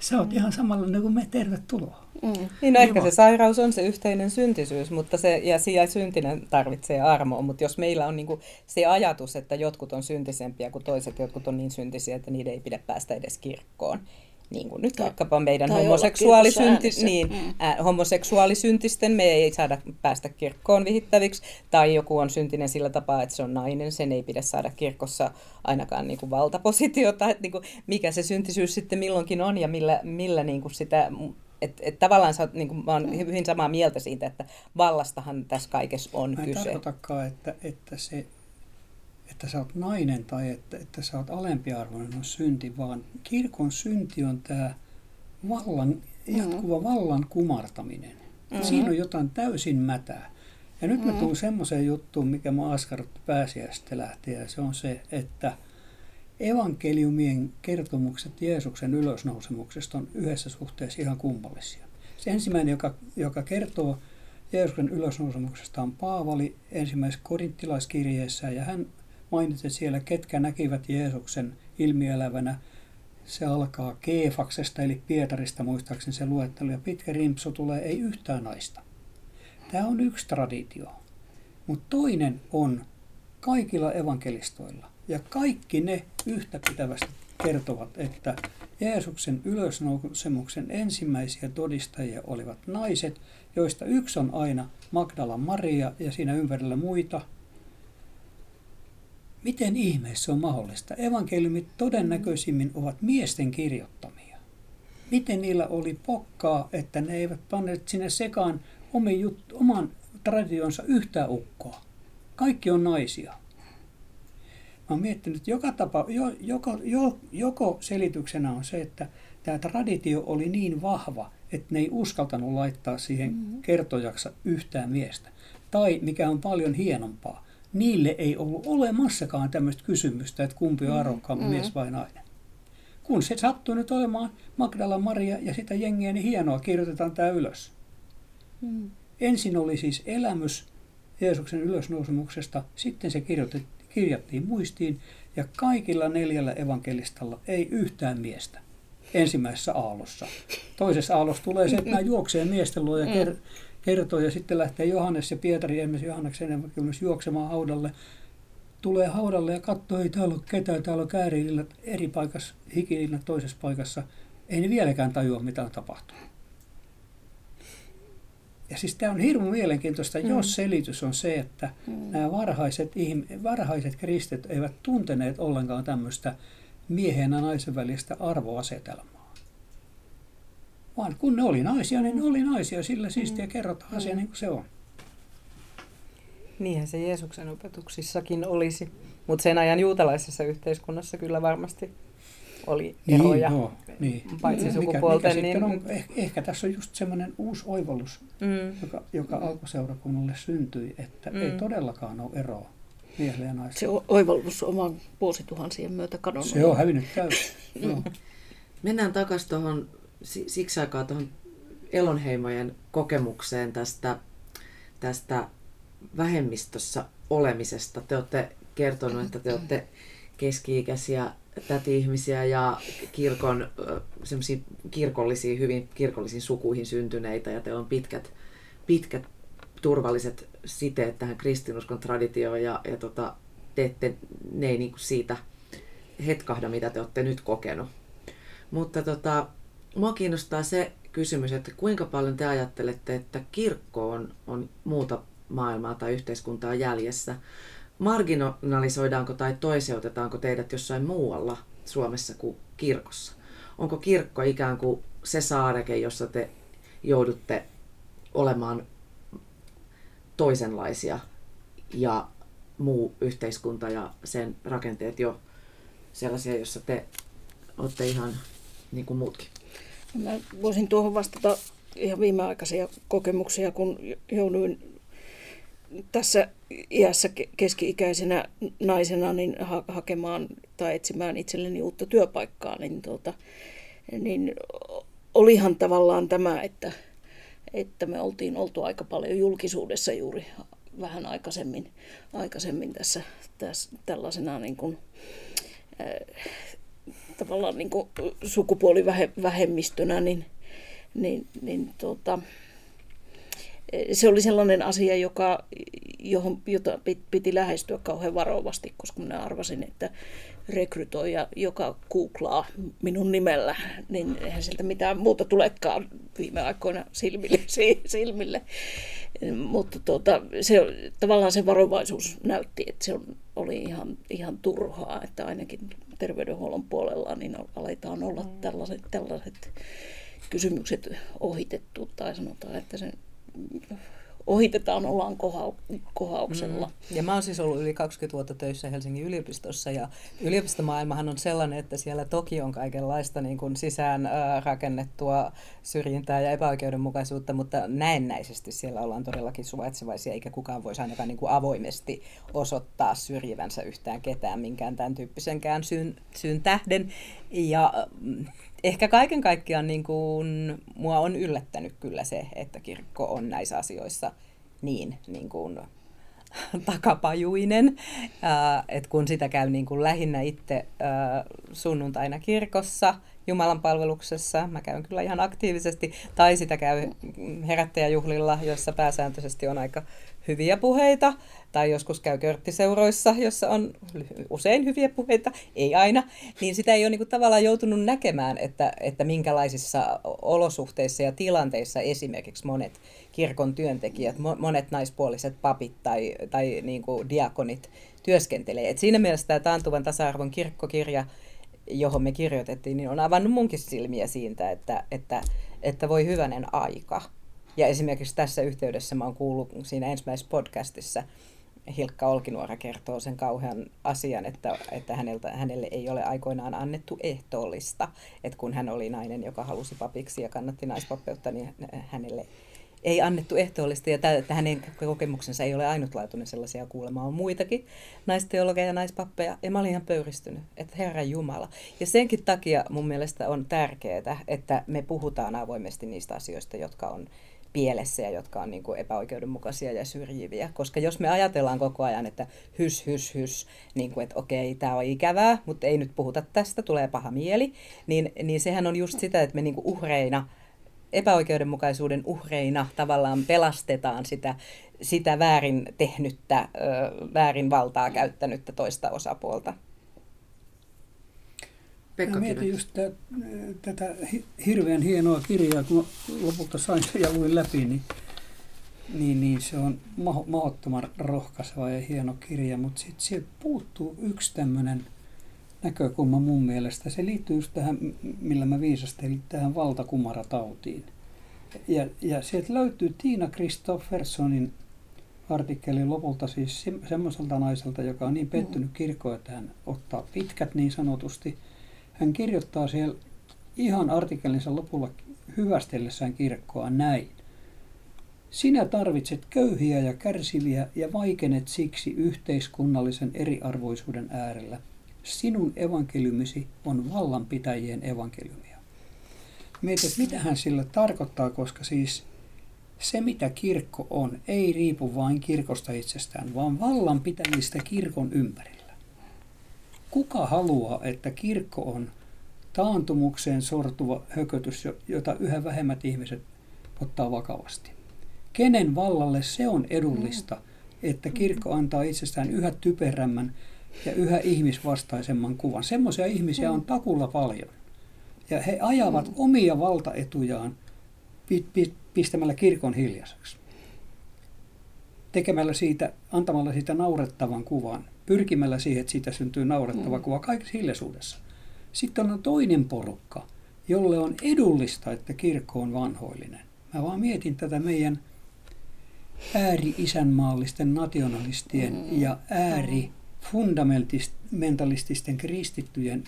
sä oot ihan samanlainen kuin me, tervetuloa. Mm. Niin, no ehkä se sairaus on se yhteinen syntisyys, mutta se, ja siellä syntinen tarvitsee armoa, mutta jos meillä on niinku se ajatus, että jotkut on syntisempiä kuin toiset, jotkut on niin syntisiä, että niiden ei pidä päästä edes kirkkoon, niin kuin nyt Tai- vaikkapa meidän homoseksuaalisynti, niin, äänessä. ä, homoseksuaalisyntisten me ei saada päästä kirkkoon vihittäviksi, tai joku on syntinen sillä tapaa, että se on nainen, sen ei pidä saada kirkossa ainakaan niin kuin valtapositiota, että niin kuin, mikä se syntisyys sitten milloinkin on ja millä, millä niin kuin sitä että et tavallaan sä niin kuin, mä oon hyvin samaa mieltä siitä, että vallastahan tässä kaikessa on Mä en kyse. tarkoitakaan, että, että, se, että sä oot nainen tai että, että sä oot alempiarvoinen on synti, vaan kirkon synti on tämä vallan, jatkuva vallan kumartaminen. Mm-hmm. Siinä on jotain täysin mätää. Ja nyt mä tuun semmoiseen juttuun, mikä mä askarrutti pääsiäistä lähtien, ja se on se, että evankeliumien kertomukset Jeesuksen ylösnousemuksesta on yhdessä suhteessa ihan kummallisia. Se ensimmäinen, joka, joka kertoo Jeesuksen ylösnousemuksesta on Paavali ensimmäisessä korinttilaiskirjeessä ja hän mainitsi siellä, ketkä näkivät Jeesuksen ilmielävänä. Se alkaa Keefaksesta eli Pietarista muistaakseni se luettelo ja pitkä rimpsu tulee ei yhtään naista. Tämä on yksi traditio. Mutta toinen on kaikilla evankelistoilla. Ja kaikki ne yhtäpitävästi kertovat, että Jeesuksen ylösnousemuksen ensimmäisiä todistajia olivat naiset, joista yksi on aina Magdala Maria ja siinä ympärillä muita. Miten ihmeessä on mahdollista? Evankeliumit todennäköisimmin ovat miesten kirjoittamia. Miten niillä oli pokkaa, että ne eivät panneet sinne sekaan omin jut, oman traditionsa yhtään ukkoa? Kaikki on naisia. Mä oon miettinyt, että joka tapa, jo, joko, jo, joko selityksenä on se, että tämä traditio oli niin vahva, että ne ei uskaltanut laittaa siihen kertojaksa yhtään miestä. Tai mikä on paljon hienompaa, niille ei ollut olemassakaan tämmöistä kysymystä, että kumpi on arvokkaampi mies vai nainen. kun se sattui nyt olemaan Magdala Maria ja sitä jengiä, niin hienoa, kirjoitetaan tämä ylös. Mm. Ensin oli siis elämys Jeesuksen ylösnousemuksesta, sitten se kirjattiin muistiin, ja kaikilla neljällä evankelistalla ei yhtään miestä ensimmäisessä aallossa. Toisessa aallossa tulee se, että nämä juoksee miesten luo ja mm. Kertoo, ja sitten lähtee Johannes ja Pietari, esimerkiksi Johanneksen juoksemaan haudalle, tulee haudalle ja katsoo, ei täällä ole ketään, täällä on kääriilinnat eri paikassa, hikilinnat toisessa paikassa. Ei ne vieläkään tajua, mitä on tapahtunut. Ja siis tämä on hirmu mielenkiintoista, mm. jos selitys on se, että mm. nämä varhaiset, varhaiset kristit eivät tunteneet ollenkaan tämmöistä miehen ja naisen välistä arvoasetelmaa. Vaan kun ne oli naisia, niin ne oli naisia, sillä siistiä mm. kerrotaan asia niin kuin se on. Niinhän se Jeesuksen opetuksissakin olisi. Mutta sen ajan juutalaisessa yhteiskunnassa kyllä varmasti oli niin, eroja, niin, joo, niin. paitsi mikä, sukupuolten. Mikä niin... on, ehkä, ehkä tässä on just semmoinen uusi oivallus, mm. joka, joka mm. alkuseurakunnalle syntyi, että mm. ei todellakaan ole eroa miehelle ja naiselle. Se oivallus oman vuosituhansien myötä kadonnut. Se on hävinnyt täysin. Mennään takaisin tuohon siksi aikaa tuohon Elonheimojen kokemukseen tästä, tästä vähemmistössä olemisesta. Te olette kertonut, että te olette keski-ikäisiä täti-ihmisiä ja kirkon, kirkollisiin, hyvin kirkollisiin sukuihin syntyneitä ja teillä on pitkät, pitkät turvalliset siteet tähän kristinuskon traditioon ja, ja tota, te ette, ne ei niin siitä hetkahda, mitä te olette nyt kokenut. Mutta tota, mua kiinnostaa se kysymys, että kuinka paljon te ajattelette, että kirkko on, on muuta maailmaa tai yhteiskuntaa jäljessä. Marginalisoidaanko tai toiseutetaanko teidät jossain muualla Suomessa kuin kirkossa? Onko kirkko ikään kuin se saareke, jossa te joudutte olemaan toisenlaisia ja muu yhteiskunta ja sen rakenteet jo sellaisia, jossa te olette ihan niin kuin muutkin? Mä voisin tuohon vastata ihan viimeaikaisia kokemuksia, kun jouduin tässä iässä keski-ikäisenä naisena niin ha- hakemaan tai etsimään itselleni uutta työpaikkaa, niin, tuota, niin olihan tavallaan tämä, että, että me oltiin oltu aika paljon julkisuudessa juuri vähän aikaisemmin, aikaisemmin tässä, tässä tällaisena niin kuin, äh, tavallaan niin kuin sukupuolivähemmistönä, niin, niin, niin tuota, se oli sellainen asia, joka, johon, jota piti lähestyä kauhean varovasti, koska minä arvasin, että rekrytoija, joka googlaa minun nimellä, niin eihän sieltä mitään muuta tulekaan viime aikoina silmille. silmille. Mutta tuota, se, tavallaan se varovaisuus näytti, että se oli ihan, ihan turhaa, että ainakin terveydenhuollon puolella niin aletaan olla mm. tällaiset, tällaiset kysymykset ohitettu tai sanotaan, että se ohitetaan ollaan kohauksella. Mm. Ja mä oon siis ollut yli 20 vuotta töissä Helsingin yliopistossa ja yliopistomaailmahan on sellainen, että siellä toki on kaikenlaista niin kuin sisään rakennettua syrjintää ja epäoikeudenmukaisuutta, mutta näennäisesti siellä ollaan todellakin suvaitsevaisia, eikä kukaan voisi ainakaan niin kuin avoimesti osoittaa syrjivänsä yhtään ketään minkään tämän tyyppisenkään syyn, syyn tähden. Ja mm, ehkä kaiken kaikkiaan niin kuin, mua on yllättänyt kyllä se, että kirkko on näissä asioissa niin, niin kuin, takapajuinen, äh, että kun sitä käy niin kuin lähinnä itse äh, sunnuntaina kirkossa, Jumalan palveluksessa, mä käyn kyllä ihan aktiivisesti, tai sitä käy herättäjäjuhlilla, jossa pääsääntöisesti on aika hyviä puheita, tai joskus käy körttiseuroissa, jossa on usein hyviä puheita, ei aina, niin sitä ei ole niin tavallaan joutunut näkemään, että, että minkälaisissa olosuhteissa ja tilanteissa esimerkiksi monet kirkon työntekijät, monet naispuoliset papit tai, tai niin kuin diakonit työskentelee. Et siinä mielessä tämä Taantuvan tasa-arvon kirkkokirja, johon me kirjoitettiin, niin on avannut munkin silmiä siitä, että, että, että voi hyvänen aika. Ja esimerkiksi tässä yhteydessä mä oon kuullut siinä ensimmäisessä podcastissa, Hilkka Olkinuora kertoo sen kauhean asian, että, että häneltä, hänelle ei ole aikoinaan annettu ehtoollista. Että kun hän oli nainen, joka halusi papiksi ja kannatti naispappeutta, niin hänelle ei annettu ehtoollista, ja että hänen kokemuksensa ei ole ainutlaatuinen sellaisia kuulemaa on muitakin naisteologeja ja naispappeja, ja mä olin ihan pöyristynyt, että Herra Jumala. Ja senkin takia mun mielestä on tärkeää, että me puhutaan avoimesti niistä asioista, jotka on pielessä ja jotka on niin kuin epäoikeudenmukaisia ja syrjiviä. Koska jos me ajatellaan koko ajan, että hys, hys, hys, niin kuin, että okei, tämä on ikävää, mutta ei nyt puhuta tästä, tulee paha mieli, niin, niin sehän on just sitä, että me niin kuin uhreina, epäoikeudenmukaisuuden uhreina tavallaan pelastetaan sitä, sitä väärin tehnyttä, väärin valtaa käyttänyttä toista osapuolta. Pekka Mä mietin just tä, tätä hirveän hienoa kirjaa, kun lopulta sain ja luin läpi, niin, niin, niin se on mahdottoman rohkaiseva ja hieno kirja, mutta sitten sieltä puuttuu yksi tämmöinen näkökulma mun mielestä. Se liittyy just tähän, millä mä viisastelin, tähän valtakumaratautiin. Ja, ja sieltä löytyy Tiina Kristoffersonin artikkeli lopulta siis semmoiselta naiselta, joka on niin pettynyt kirkkoon, että hän ottaa pitkät niin sanotusti – hän kirjoittaa siellä ihan artikkelinsa lopulla hyvästellessään kirkkoa näin. Sinä tarvitset köyhiä ja kärsiviä ja vaikenet siksi yhteiskunnallisen eriarvoisuuden äärellä. Sinun evankeliumisi on vallanpitäjien evankeliumia. Mietit, mitä hän sillä tarkoittaa, koska siis se, mitä kirkko on, ei riipu vain kirkosta itsestään, vaan vallanpitäjistä kirkon ympärillä. Kuka haluaa, että kirkko on taantumukseen sortuva hökötys, jota yhä vähemmät ihmiset ottaa vakavasti? Kenen vallalle se on edullista, että kirkko antaa itsestään yhä typerämmän ja yhä ihmisvastaisemman kuvan? Semmoisia ihmisiä on takulla paljon. Ja he ajavat omia valtaetujaan pistämällä kirkon hiljaiseksi. Tekemällä siitä, antamalla siitä naurettavan kuvan pyrkimällä siihen, että siitä syntyy naurettava mm. kuva kaikessa hiljaisuudessa. Sitten on toinen porukka, jolle on edullista, että kirkko on vanhoillinen. Mä vaan mietin tätä meidän ääri-isänmaallisten nationalistien mm. ja ääri-fundamentalististen kristittyjen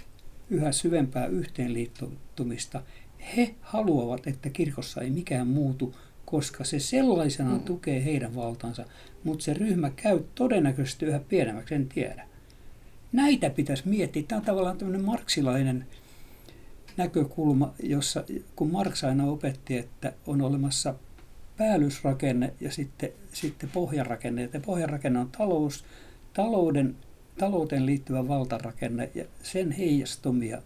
yhä syvempää yhteenliittymistä. He haluavat, että kirkossa ei mikään muutu, koska se sellaisena mm. tukee heidän valtansa mutta se ryhmä käy todennäköisesti yhä pienemmäksi, en tiedä. Näitä pitäisi miettiä. Tämä on tavallaan tämmöinen marksilainen näkökulma, jossa kun Marx aina opetti, että on olemassa päällysrakenne ja sitten, sitten pohjarakenne. Ja pohjarakenne on talous, talouden, talouteen liittyvä valtarakenne ja sen heijastumia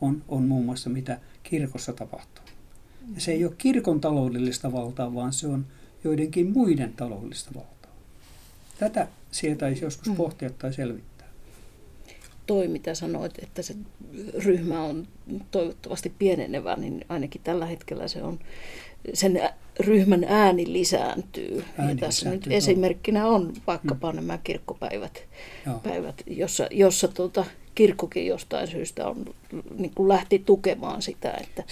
on, on muun muassa mitä kirkossa tapahtuu. Ja se ei ole kirkon taloudellista valtaa, vaan se on joidenkin muiden taloudellista valtaa. Tätä sietäisi joskus mm. pohtia tai selvittää. Toi, mitä sanoit, että se ryhmä on toivottavasti pienenevä, niin ainakin tällä hetkellä se on, sen ryhmän ääni lisääntyy. Ääni ja tässä lisääntyy, nyt esimerkkinä on vaikkapa mm. nämä kirkkopäivät, päivät, jossa, jossa tuota, kirkkokin jostain syystä on, niin kuin lähti tukemaan sitä, että,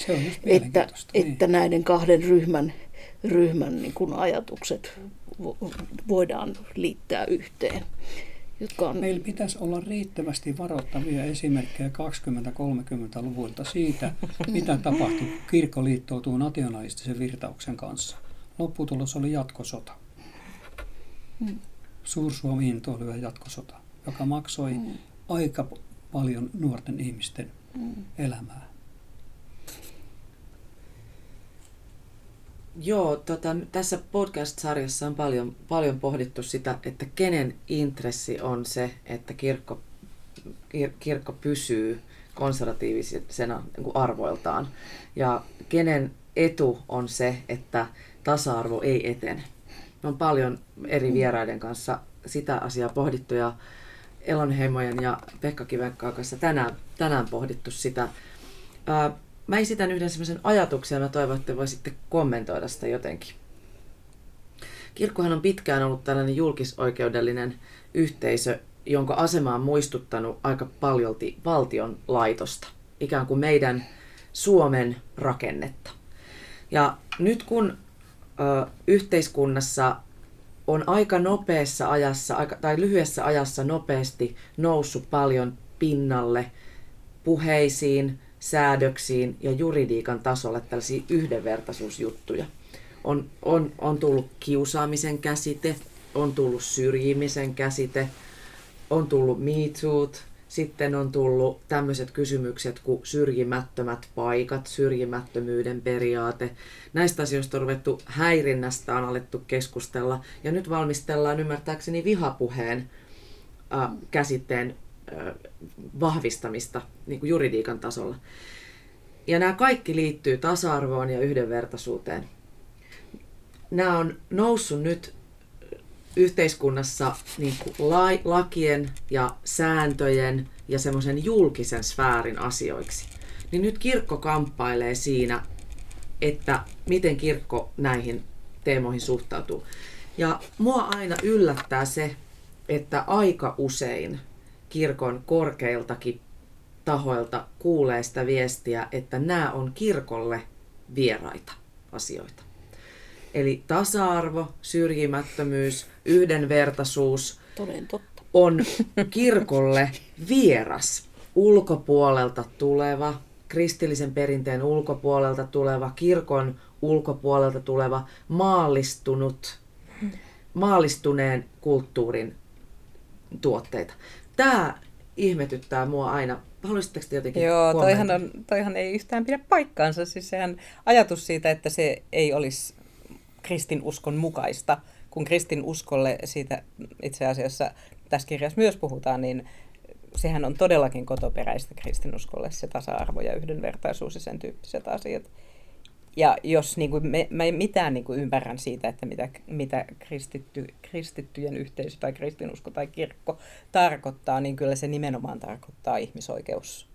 että, niin. että näiden kahden ryhmän, ryhmän niin kuin ajatukset voidaan liittää yhteen. Jotka on... Meillä pitäisi olla riittävästi varoittavia esimerkkejä 20-30-luvulta siitä, mitä tapahtui, kun kirkko liittoutuu nationalistisen virtauksen kanssa. Lopputulos oli jatkosota. Hmm. Suursuomi intoilu jatkosota, joka maksoi hmm. aika paljon nuorten ihmisten hmm. elämää. Joo, tota, tässä podcast-sarjassa on paljon, paljon pohdittu sitä, että kenen intressi on se, että kirkko, kir, kirkko pysyy konservatiivisena niin arvoiltaan. Ja kenen etu on se, että tasa-arvo ei etene. Me on paljon eri vieraiden kanssa sitä asiaa pohdittu ja Elonheimojen ja Pekka Kivenkkaan kanssa tänään, tänään pohdittu sitä. Ää, mä esitän yhden sellaisen ajatuksen ja mä toivon, että voisitte kommentoida sitä jotenkin. Kirkkohan on pitkään ollut tällainen julkisoikeudellinen yhteisö, jonka asema on muistuttanut aika paljolti valtion laitosta, ikään kuin meidän Suomen rakennetta. Ja nyt kun ö, yhteiskunnassa on aika nopeassa ajassa aika, tai lyhyessä ajassa nopeasti noussut paljon pinnalle puheisiin, säädöksiin ja juridiikan tasolle tällaisia yhdenvertaisuusjuttuja. On, on, on tullut kiusaamisen käsite, on tullut syrjimisen käsite, on tullut me sitten on tullut tämmöiset kysymykset kuin syrjimättömät paikat, syrjimättömyyden periaate. Näistä asioista on ruvettu häirinnästä, on alettu keskustella. Ja nyt valmistellaan ymmärtääkseni vihapuheen äh, käsitteen äh, vahvistamista niin kuin juridiikan tasolla. Ja nämä kaikki liittyy tasa-arvoon ja yhdenvertaisuuteen. Nämä on noussut nyt yhteiskunnassa niin kuin lakien ja sääntöjen ja semmoisen julkisen sfäärin asioiksi. Niin nyt kirkko kamppailee siinä, että miten kirkko näihin teemoihin suhtautuu. Ja mua aina yllättää se, että aika usein kirkon korkeiltakin tahoilta kuulee sitä viestiä, että nämä on kirkolle vieraita asioita. Eli tasa-arvo, syrjimättömyys, yhdenvertaisuus on kirkolle vieras, ulkopuolelta tuleva, kristillisen perinteen ulkopuolelta tuleva, kirkon ulkopuolelta tuleva, maallistunut, maallistuneen kulttuurin tuotteita. Tämä ihmetyttää mua aina. Haluaisitteko te jotenkin Joo, toihan, on, toihan ei yhtään pidä paikkaansa. Siis sehän ajatus siitä, että se ei olisi kristinuskon mukaista, kun kristinuskolle siitä itse asiassa tässä kirjassa myös puhutaan, niin sehän on todellakin kotoperäistä kristinuskolle se tasa-arvo ja yhdenvertaisuus ja sen tyyppiset asiat. Ja jos niin kuin, me, mä mitään niin kuin ymmärrän siitä, että mitä, mitä kristitty, kristittyjen yhteisö tai kristinusko tai kirkko tarkoittaa, niin kyllä se nimenomaan tarkoittaa ihmisoikeus,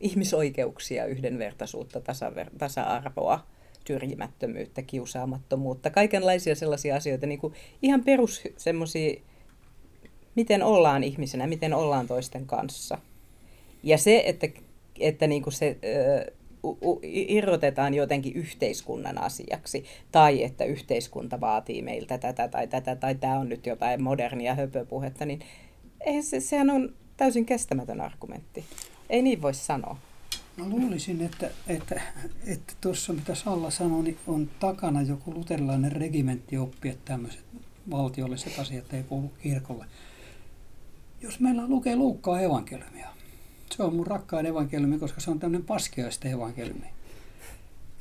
ihmisoikeuksia, yhdenvertaisuutta, tasaver, tasa-arvoa syrjimättömyyttä, kiusaamattomuutta, kaikenlaisia sellaisia asioita, niin kuin ihan perus semmoisia, miten ollaan ihmisenä, miten ollaan toisten kanssa. Ja se, että, että niin kuin se uh, irrotetaan jotenkin yhteiskunnan asiaksi, tai että yhteiskunta vaatii meiltä tätä tai tätä, tai tämä on nyt jotain modernia höpöpuhetta, niin se, sehän on täysin kestämätön argumentti. Ei niin voi sanoa. Mä luulisin, että, että, että tuossa mitä Salla sanoi, niin on takana joku luterilainen regimenttioppi, että tämmöiset valtiolliset asiat ei kuulu kirkolle. Jos meillä lukee Luukkaa evankeliumia, se on mun rakkain evankeliumi, koska se on tämmöinen paskiaisten evankeliumi.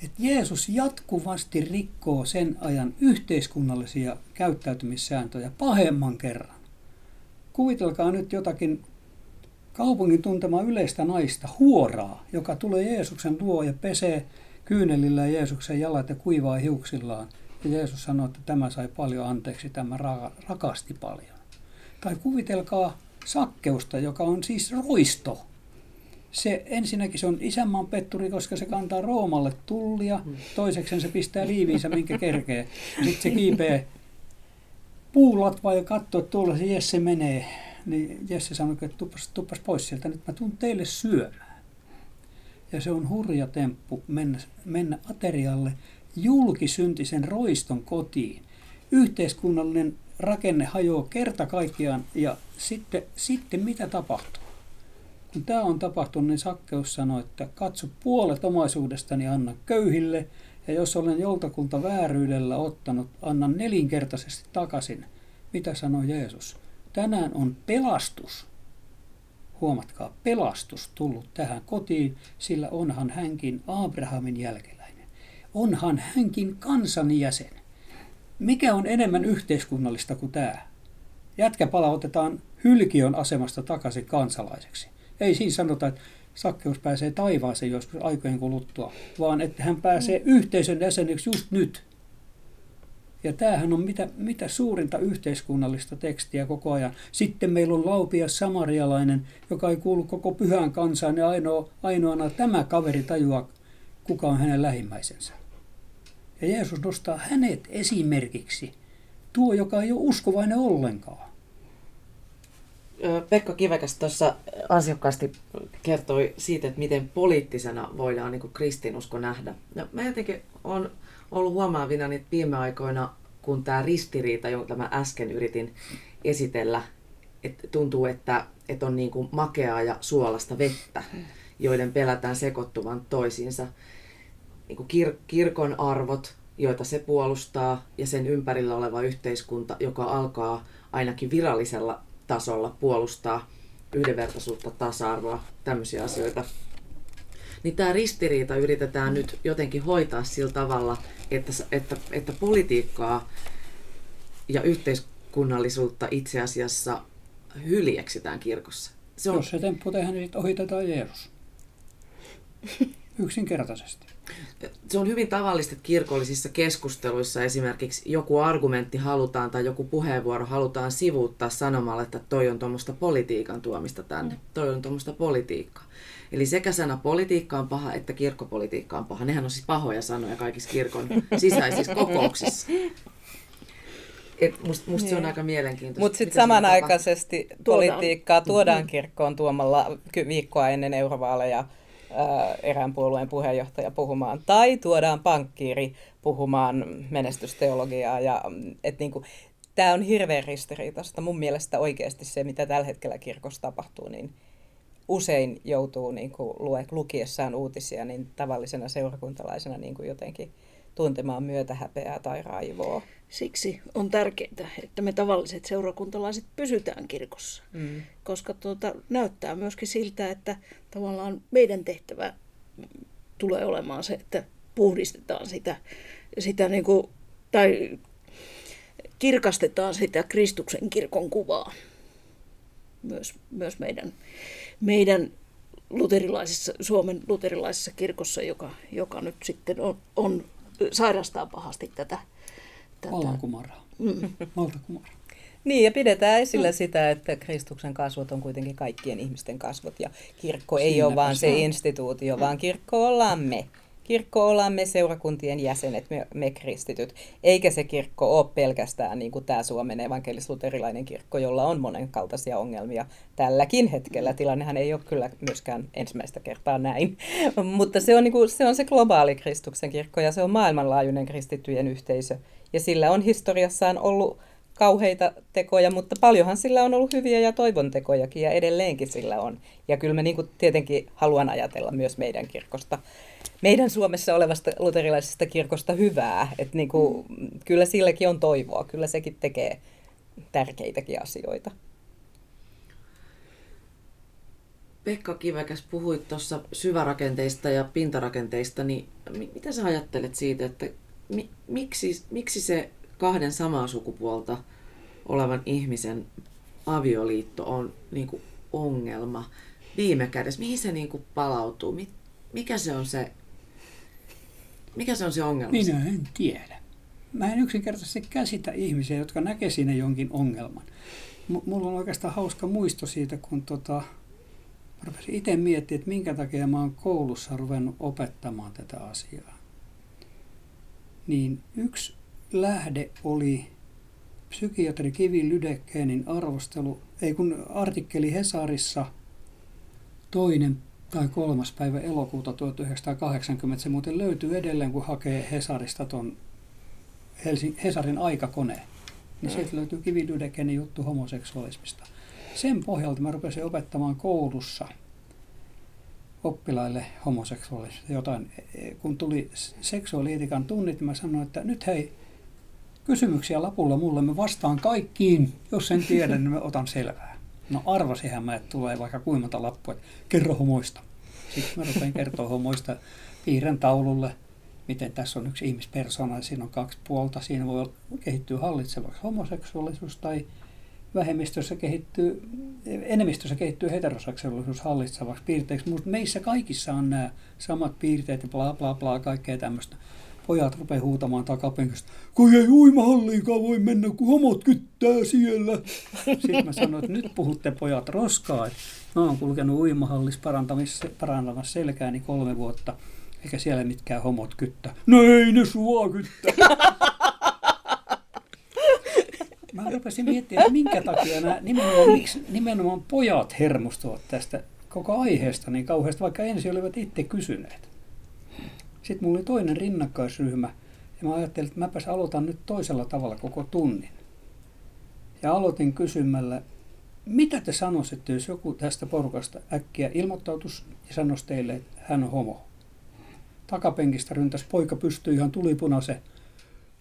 Että Jeesus jatkuvasti rikkoo sen ajan yhteiskunnallisia käyttäytymissääntöjä pahemman kerran. Kuvitelkaa nyt jotakin kaupungin tuntema yleistä naista, huoraa, joka tulee Jeesuksen luo ja pesee kyynelillä Jeesuksen jalat ja kuivaa hiuksillaan. Ja Jeesus sanoo, että tämä sai paljon anteeksi, tämä rakasti paljon. Tai kuvitelkaa sakkeusta, joka on siis roisto. Se ensinnäkin se on isänmaan petturi, koska se kantaa Roomalle tullia. Toiseksi se pistää liiviinsä, minkä kerkee. Sitten se kiipee puulatva ja katsoo, että tuolla se Jesse menee niin Jesse sanoi, että tuppas, tuppas pois sieltä, nyt mä tuun teille syömään. Ja se on hurja temppu mennä, mennä aterialle julkisyntisen roiston kotiin. Yhteiskunnallinen rakenne hajoaa kerta kaikkiaan ja sitten, sitten mitä tapahtuu? Kun tämä on tapahtunut, niin Sakkeus sanoi, että katso puolet omaisuudestani anna köyhille, ja jos olen joltakulta vääryydellä ottanut, annan nelinkertaisesti takaisin. Mitä sanoi Jeesus? Tänään on pelastus, huomatkaa, pelastus tullut tähän kotiin, sillä onhan hänkin Abrahamin jälkeläinen. Onhan hänkin kansan jäsen. Mikä on enemmän yhteiskunnallista kuin tämä? Jätkä palautetaan hylkiön asemasta takaisin kansalaiseksi. Ei siinä sanota, että Sakkeus pääsee taivaaseen joskus aikojen kuluttua, vaan että hän pääsee yhteisön jäseneksi just nyt. Ja tämähän on mitä, mitä suurinta yhteiskunnallista tekstiä koko ajan. Sitten meillä on Laupia samarialainen, joka ei kuulu koko pyhään kansaan ja ainoa, ainoana tämä kaveri tajua, kuka on hänen lähimmäisensä. Ja Jeesus nostaa hänet esimerkiksi, tuo, joka ei ole uskovainen ollenkaan. Pekka Kivekäs tuossa ansiokkaasti kertoi siitä, että miten poliittisena voidaan niin kristinusko nähdä. No, mä jotenkin olen ollut huomaavina niitä viime aikoina, kun tämä ristiriita, jonka mä äsken yritin esitellä, että tuntuu, että, että on niin kuin makeaa ja suolasta vettä, joiden pelätään sekoittuvan toisiinsa. Niin kuin kir- kirkon arvot, joita se puolustaa, ja sen ympärillä oleva yhteiskunta, joka alkaa ainakin virallisella tasolla puolustaa yhdenvertaisuutta, tasa-arvoa, tämmöisiä asioita. Niin tämä ristiriita yritetään nyt jotenkin hoitaa sillä tavalla, että, että, että politiikkaa ja yhteiskunnallisuutta itse asiassa hyljeksitään kirkossa. Se on... Jos se temppu tehdään, niin ohitetaan Jeesus. Yksinkertaisesti. Se on hyvin tavallista, että kirkollisissa keskusteluissa esimerkiksi joku argumentti halutaan tai joku puheenvuoro halutaan sivuuttaa sanomalla, että toi on tuommoista politiikan tuomista tänne, toi on tuommoista politiikkaa. Eli sekä sana politiikka on paha, että kirkkopolitiikka on paha. Nehän on siis pahoja sanoja kaikissa kirkon sisäisissä kokouksissa. Et musta, musta se on niin. aika mielenkiintoista. Mutta sitten samanaikaisesti politiikkaa tuodaan kirkkoon tuomalla viikkoa ennen eurovaaleja erään puolueen puheenjohtaja puhumaan, tai tuodaan pankkiiri puhumaan menestysteologiaa. Ja, et niinku, Tämä on hirveän ristiriitaista. Mun mielestä oikeasti se, mitä tällä hetkellä kirkossa tapahtuu, niin usein joutuu niin kuin, lukiessaan uutisia niin tavallisena seurakuntalaisena niin kuin jotenkin tuntemaan myötähäpeää tai raivoa. Siksi on tärkeää, että me tavalliset seurakuntalaiset pysytään kirkossa, mm. koska tuota, näyttää myöskin siltä, että tavallaan meidän tehtävä tulee olemaan se, että puhdistetaan sitä, sitä niin kuin, tai kirkastetaan sitä Kristuksen kirkon kuvaa myös, myös meidän, meidän luterilaisessa, Suomen luterilaisessa kirkossa, joka, joka nyt sitten on, on sairastaa pahasti tätä. tätä. Vallankumoraa. Mm. Valtakumoraa. Niin, ja pidetään esillä mm. sitä, että Kristuksen kasvot on kuitenkin kaikkien ihmisten kasvot, ja kirkko ei Siinäpä ole vaan se instituutio, mm. vaan kirkko ollaan me. Kirkko ollaan me seurakuntien jäsenet, me, me kristityt, eikä se kirkko ole pelkästään niin kuin tämä Suomen evankelis-luterilainen kirkko, jolla on monenkaltaisia ongelmia tälläkin hetkellä. Tilannehan ei ole kyllä myöskään ensimmäistä kertaa näin, mutta se on, niin kuin, se on se globaali Kristuksen kirkko ja se on maailmanlaajuinen kristittyjen yhteisö. Ja sillä on historiassaan ollut kauheita tekoja, mutta paljonhan sillä on ollut hyviä ja toivon tekojakin ja edelleenkin sillä on. Ja kyllä mä niin kuin tietenkin haluan ajatella myös meidän kirkosta meidän Suomessa olevasta luterilaisesta kirkosta hyvää. Että niin kuin, mm. Kyllä silläkin on toivoa, kyllä sekin tekee tärkeitäkin asioita. Pekka Kivekäs, puhuit tuossa syvärakenteista ja pintarakenteista, niin mitä sä ajattelet siitä, että mi, miksi, miksi se kahden samaa sukupuolta olevan ihmisen avioliitto on niin kuin ongelma viime kädessä? Mihin se niin kuin palautuu? Mikä se on se mikä se on se ongelma? Minä en tiedä. Mä en yksinkertaisesti käsitä ihmisiä, jotka näkee siinä jonkin ongelman. M- mulla on oikeastaan hauska muisto siitä, kun tota, rupesin itse miettimään, että minkä takia mä oon koulussa ruvennut opettamaan tätä asiaa. Niin yksi lähde oli psykiatri Kivi Lydekkeenin arvostelu, ei kun artikkeli Hesarissa toinen tai kolmas päivä elokuuta 1980. Se muuten löytyy edelleen, kun hakee Hesarista ton Helsing, Hesarin aikakone. Niin mm. sieltä löytyy Kividydekeni juttu homoseksuaalismista. Sen pohjalta mä rupesin opettamaan koulussa oppilaille homoseksuaalisuutta jotain. Kun tuli seksuaalietikan tunnit, niin mä sanoin, että nyt hei, kysymyksiä lapulla mulle, mä vastaan kaikkiin. Jos en tiedä, niin mä otan selvää. No arvasihan mä, että tulee vaikka kuinka lappu, että kerro homoista. Sitten mä rupean kertoa homoista piirren taululle, miten tässä on yksi ihmispersona, siinä on kaksi puolta. Siinä voi kehittyä hallitsevaksi homoseksuaalisuus tai vähemmistössä kehittyy, enemmistössä kehittyy heteroseksuaalisuus hallitsevaksi piirteeksi, mutta meissä kaikissa on nämä samat piirteet ja bla bla bla, kaikkea tämmöistä pojat rupeaa huutamaan takapenkistä, kun ei uimahalliinkaan voi mennä, kun homot kyttää siellä. Sitten mä sanoin, että nyt puhutte pojat roskaa. Mä oon kulkenut uimahallissa parantamassa selkääni kolme vuotta, eikä siellä mitkään homot kyttää. No ei ne sua kyttää. Mä rupesin miettimään, että minkä takia nämä nimenomaan, miksi nimenomaan pojat hermostuvat tästä koko aiheesta niin kauheasti, vaikka ensin olivat itse kysyneet. Sitten mulla oli toinen rinnakkaisryhmä ja mä ajattelin, että mäpäs aloitan nyt toisella tavalla koko tunnin. Ja aloitin kysymällä, mitä te sanoisitte, jos joku tästä porukasta äkkiä ilmoittautus ja sanoisi teille, että hän on homo? Takapenkistä ryntäs poika pystyy ihan tulipunaisen.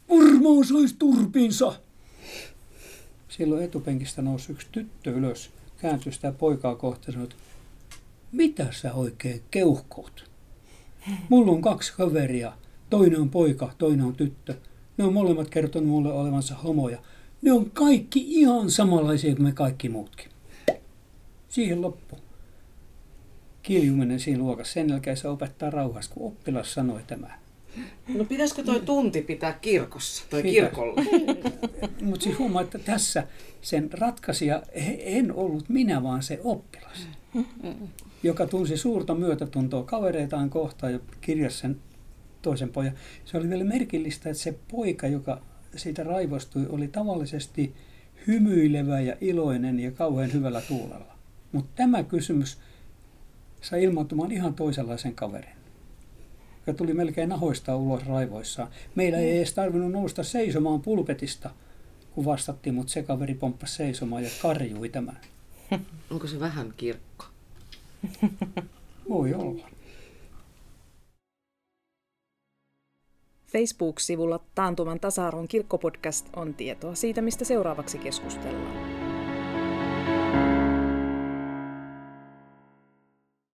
Varmaan sais turpinsa. Silloin etupenkistä nousi yksi tyttö ylös, kääntyi sitä poikaa kohti ja sanoi, että mitä sä oikein keuhkoot? Mulla on kaksi kaveria, toinen on poika, toinen on tyttö. Ne on molemmat kertonut mulle olevansa homoja. Ne on kaikki ihan samanlaisia kuin me kaikki muutkin. Siihen loppu. Kiljuminen siinä luokassa. Sen jälkeen se opettaa rauhassa, kun oppilas sanoi tämä. No pitäisikö toi tunti pitää kirkossa tai kirkolla? Mutta siis huomaa, että tässä sen ratkaisija en ollut minä, vaan se oppilas, joka tunsi suurta myötätuntoa kavereitaan kohtaan ja kirjasi sen toisen pojan. Se oli vielä merkillistä, että se poika, joka siitä raivostui, oli tavallisesti hymyilevä ja iloinen ja kauhean hyvällä tuulella. Mutta tämä kysymys sai ilmoittumaan ihan toisenlaisen kaverin, joka tuli melkein nahoista ulos raivoissaan. Meillä ei edes tarvinnut nousta seisomaan pulpetista, kun vastattiin, mutta se kaveri pomppasi seisomaan ja karjui tämän. Onko se vähän kirkko? Voi olla. Facebook-sivulla Taantuman tasa-arvon kirkkopodcast on tietoa siitä, mistä seuraavaksi keskustellaan.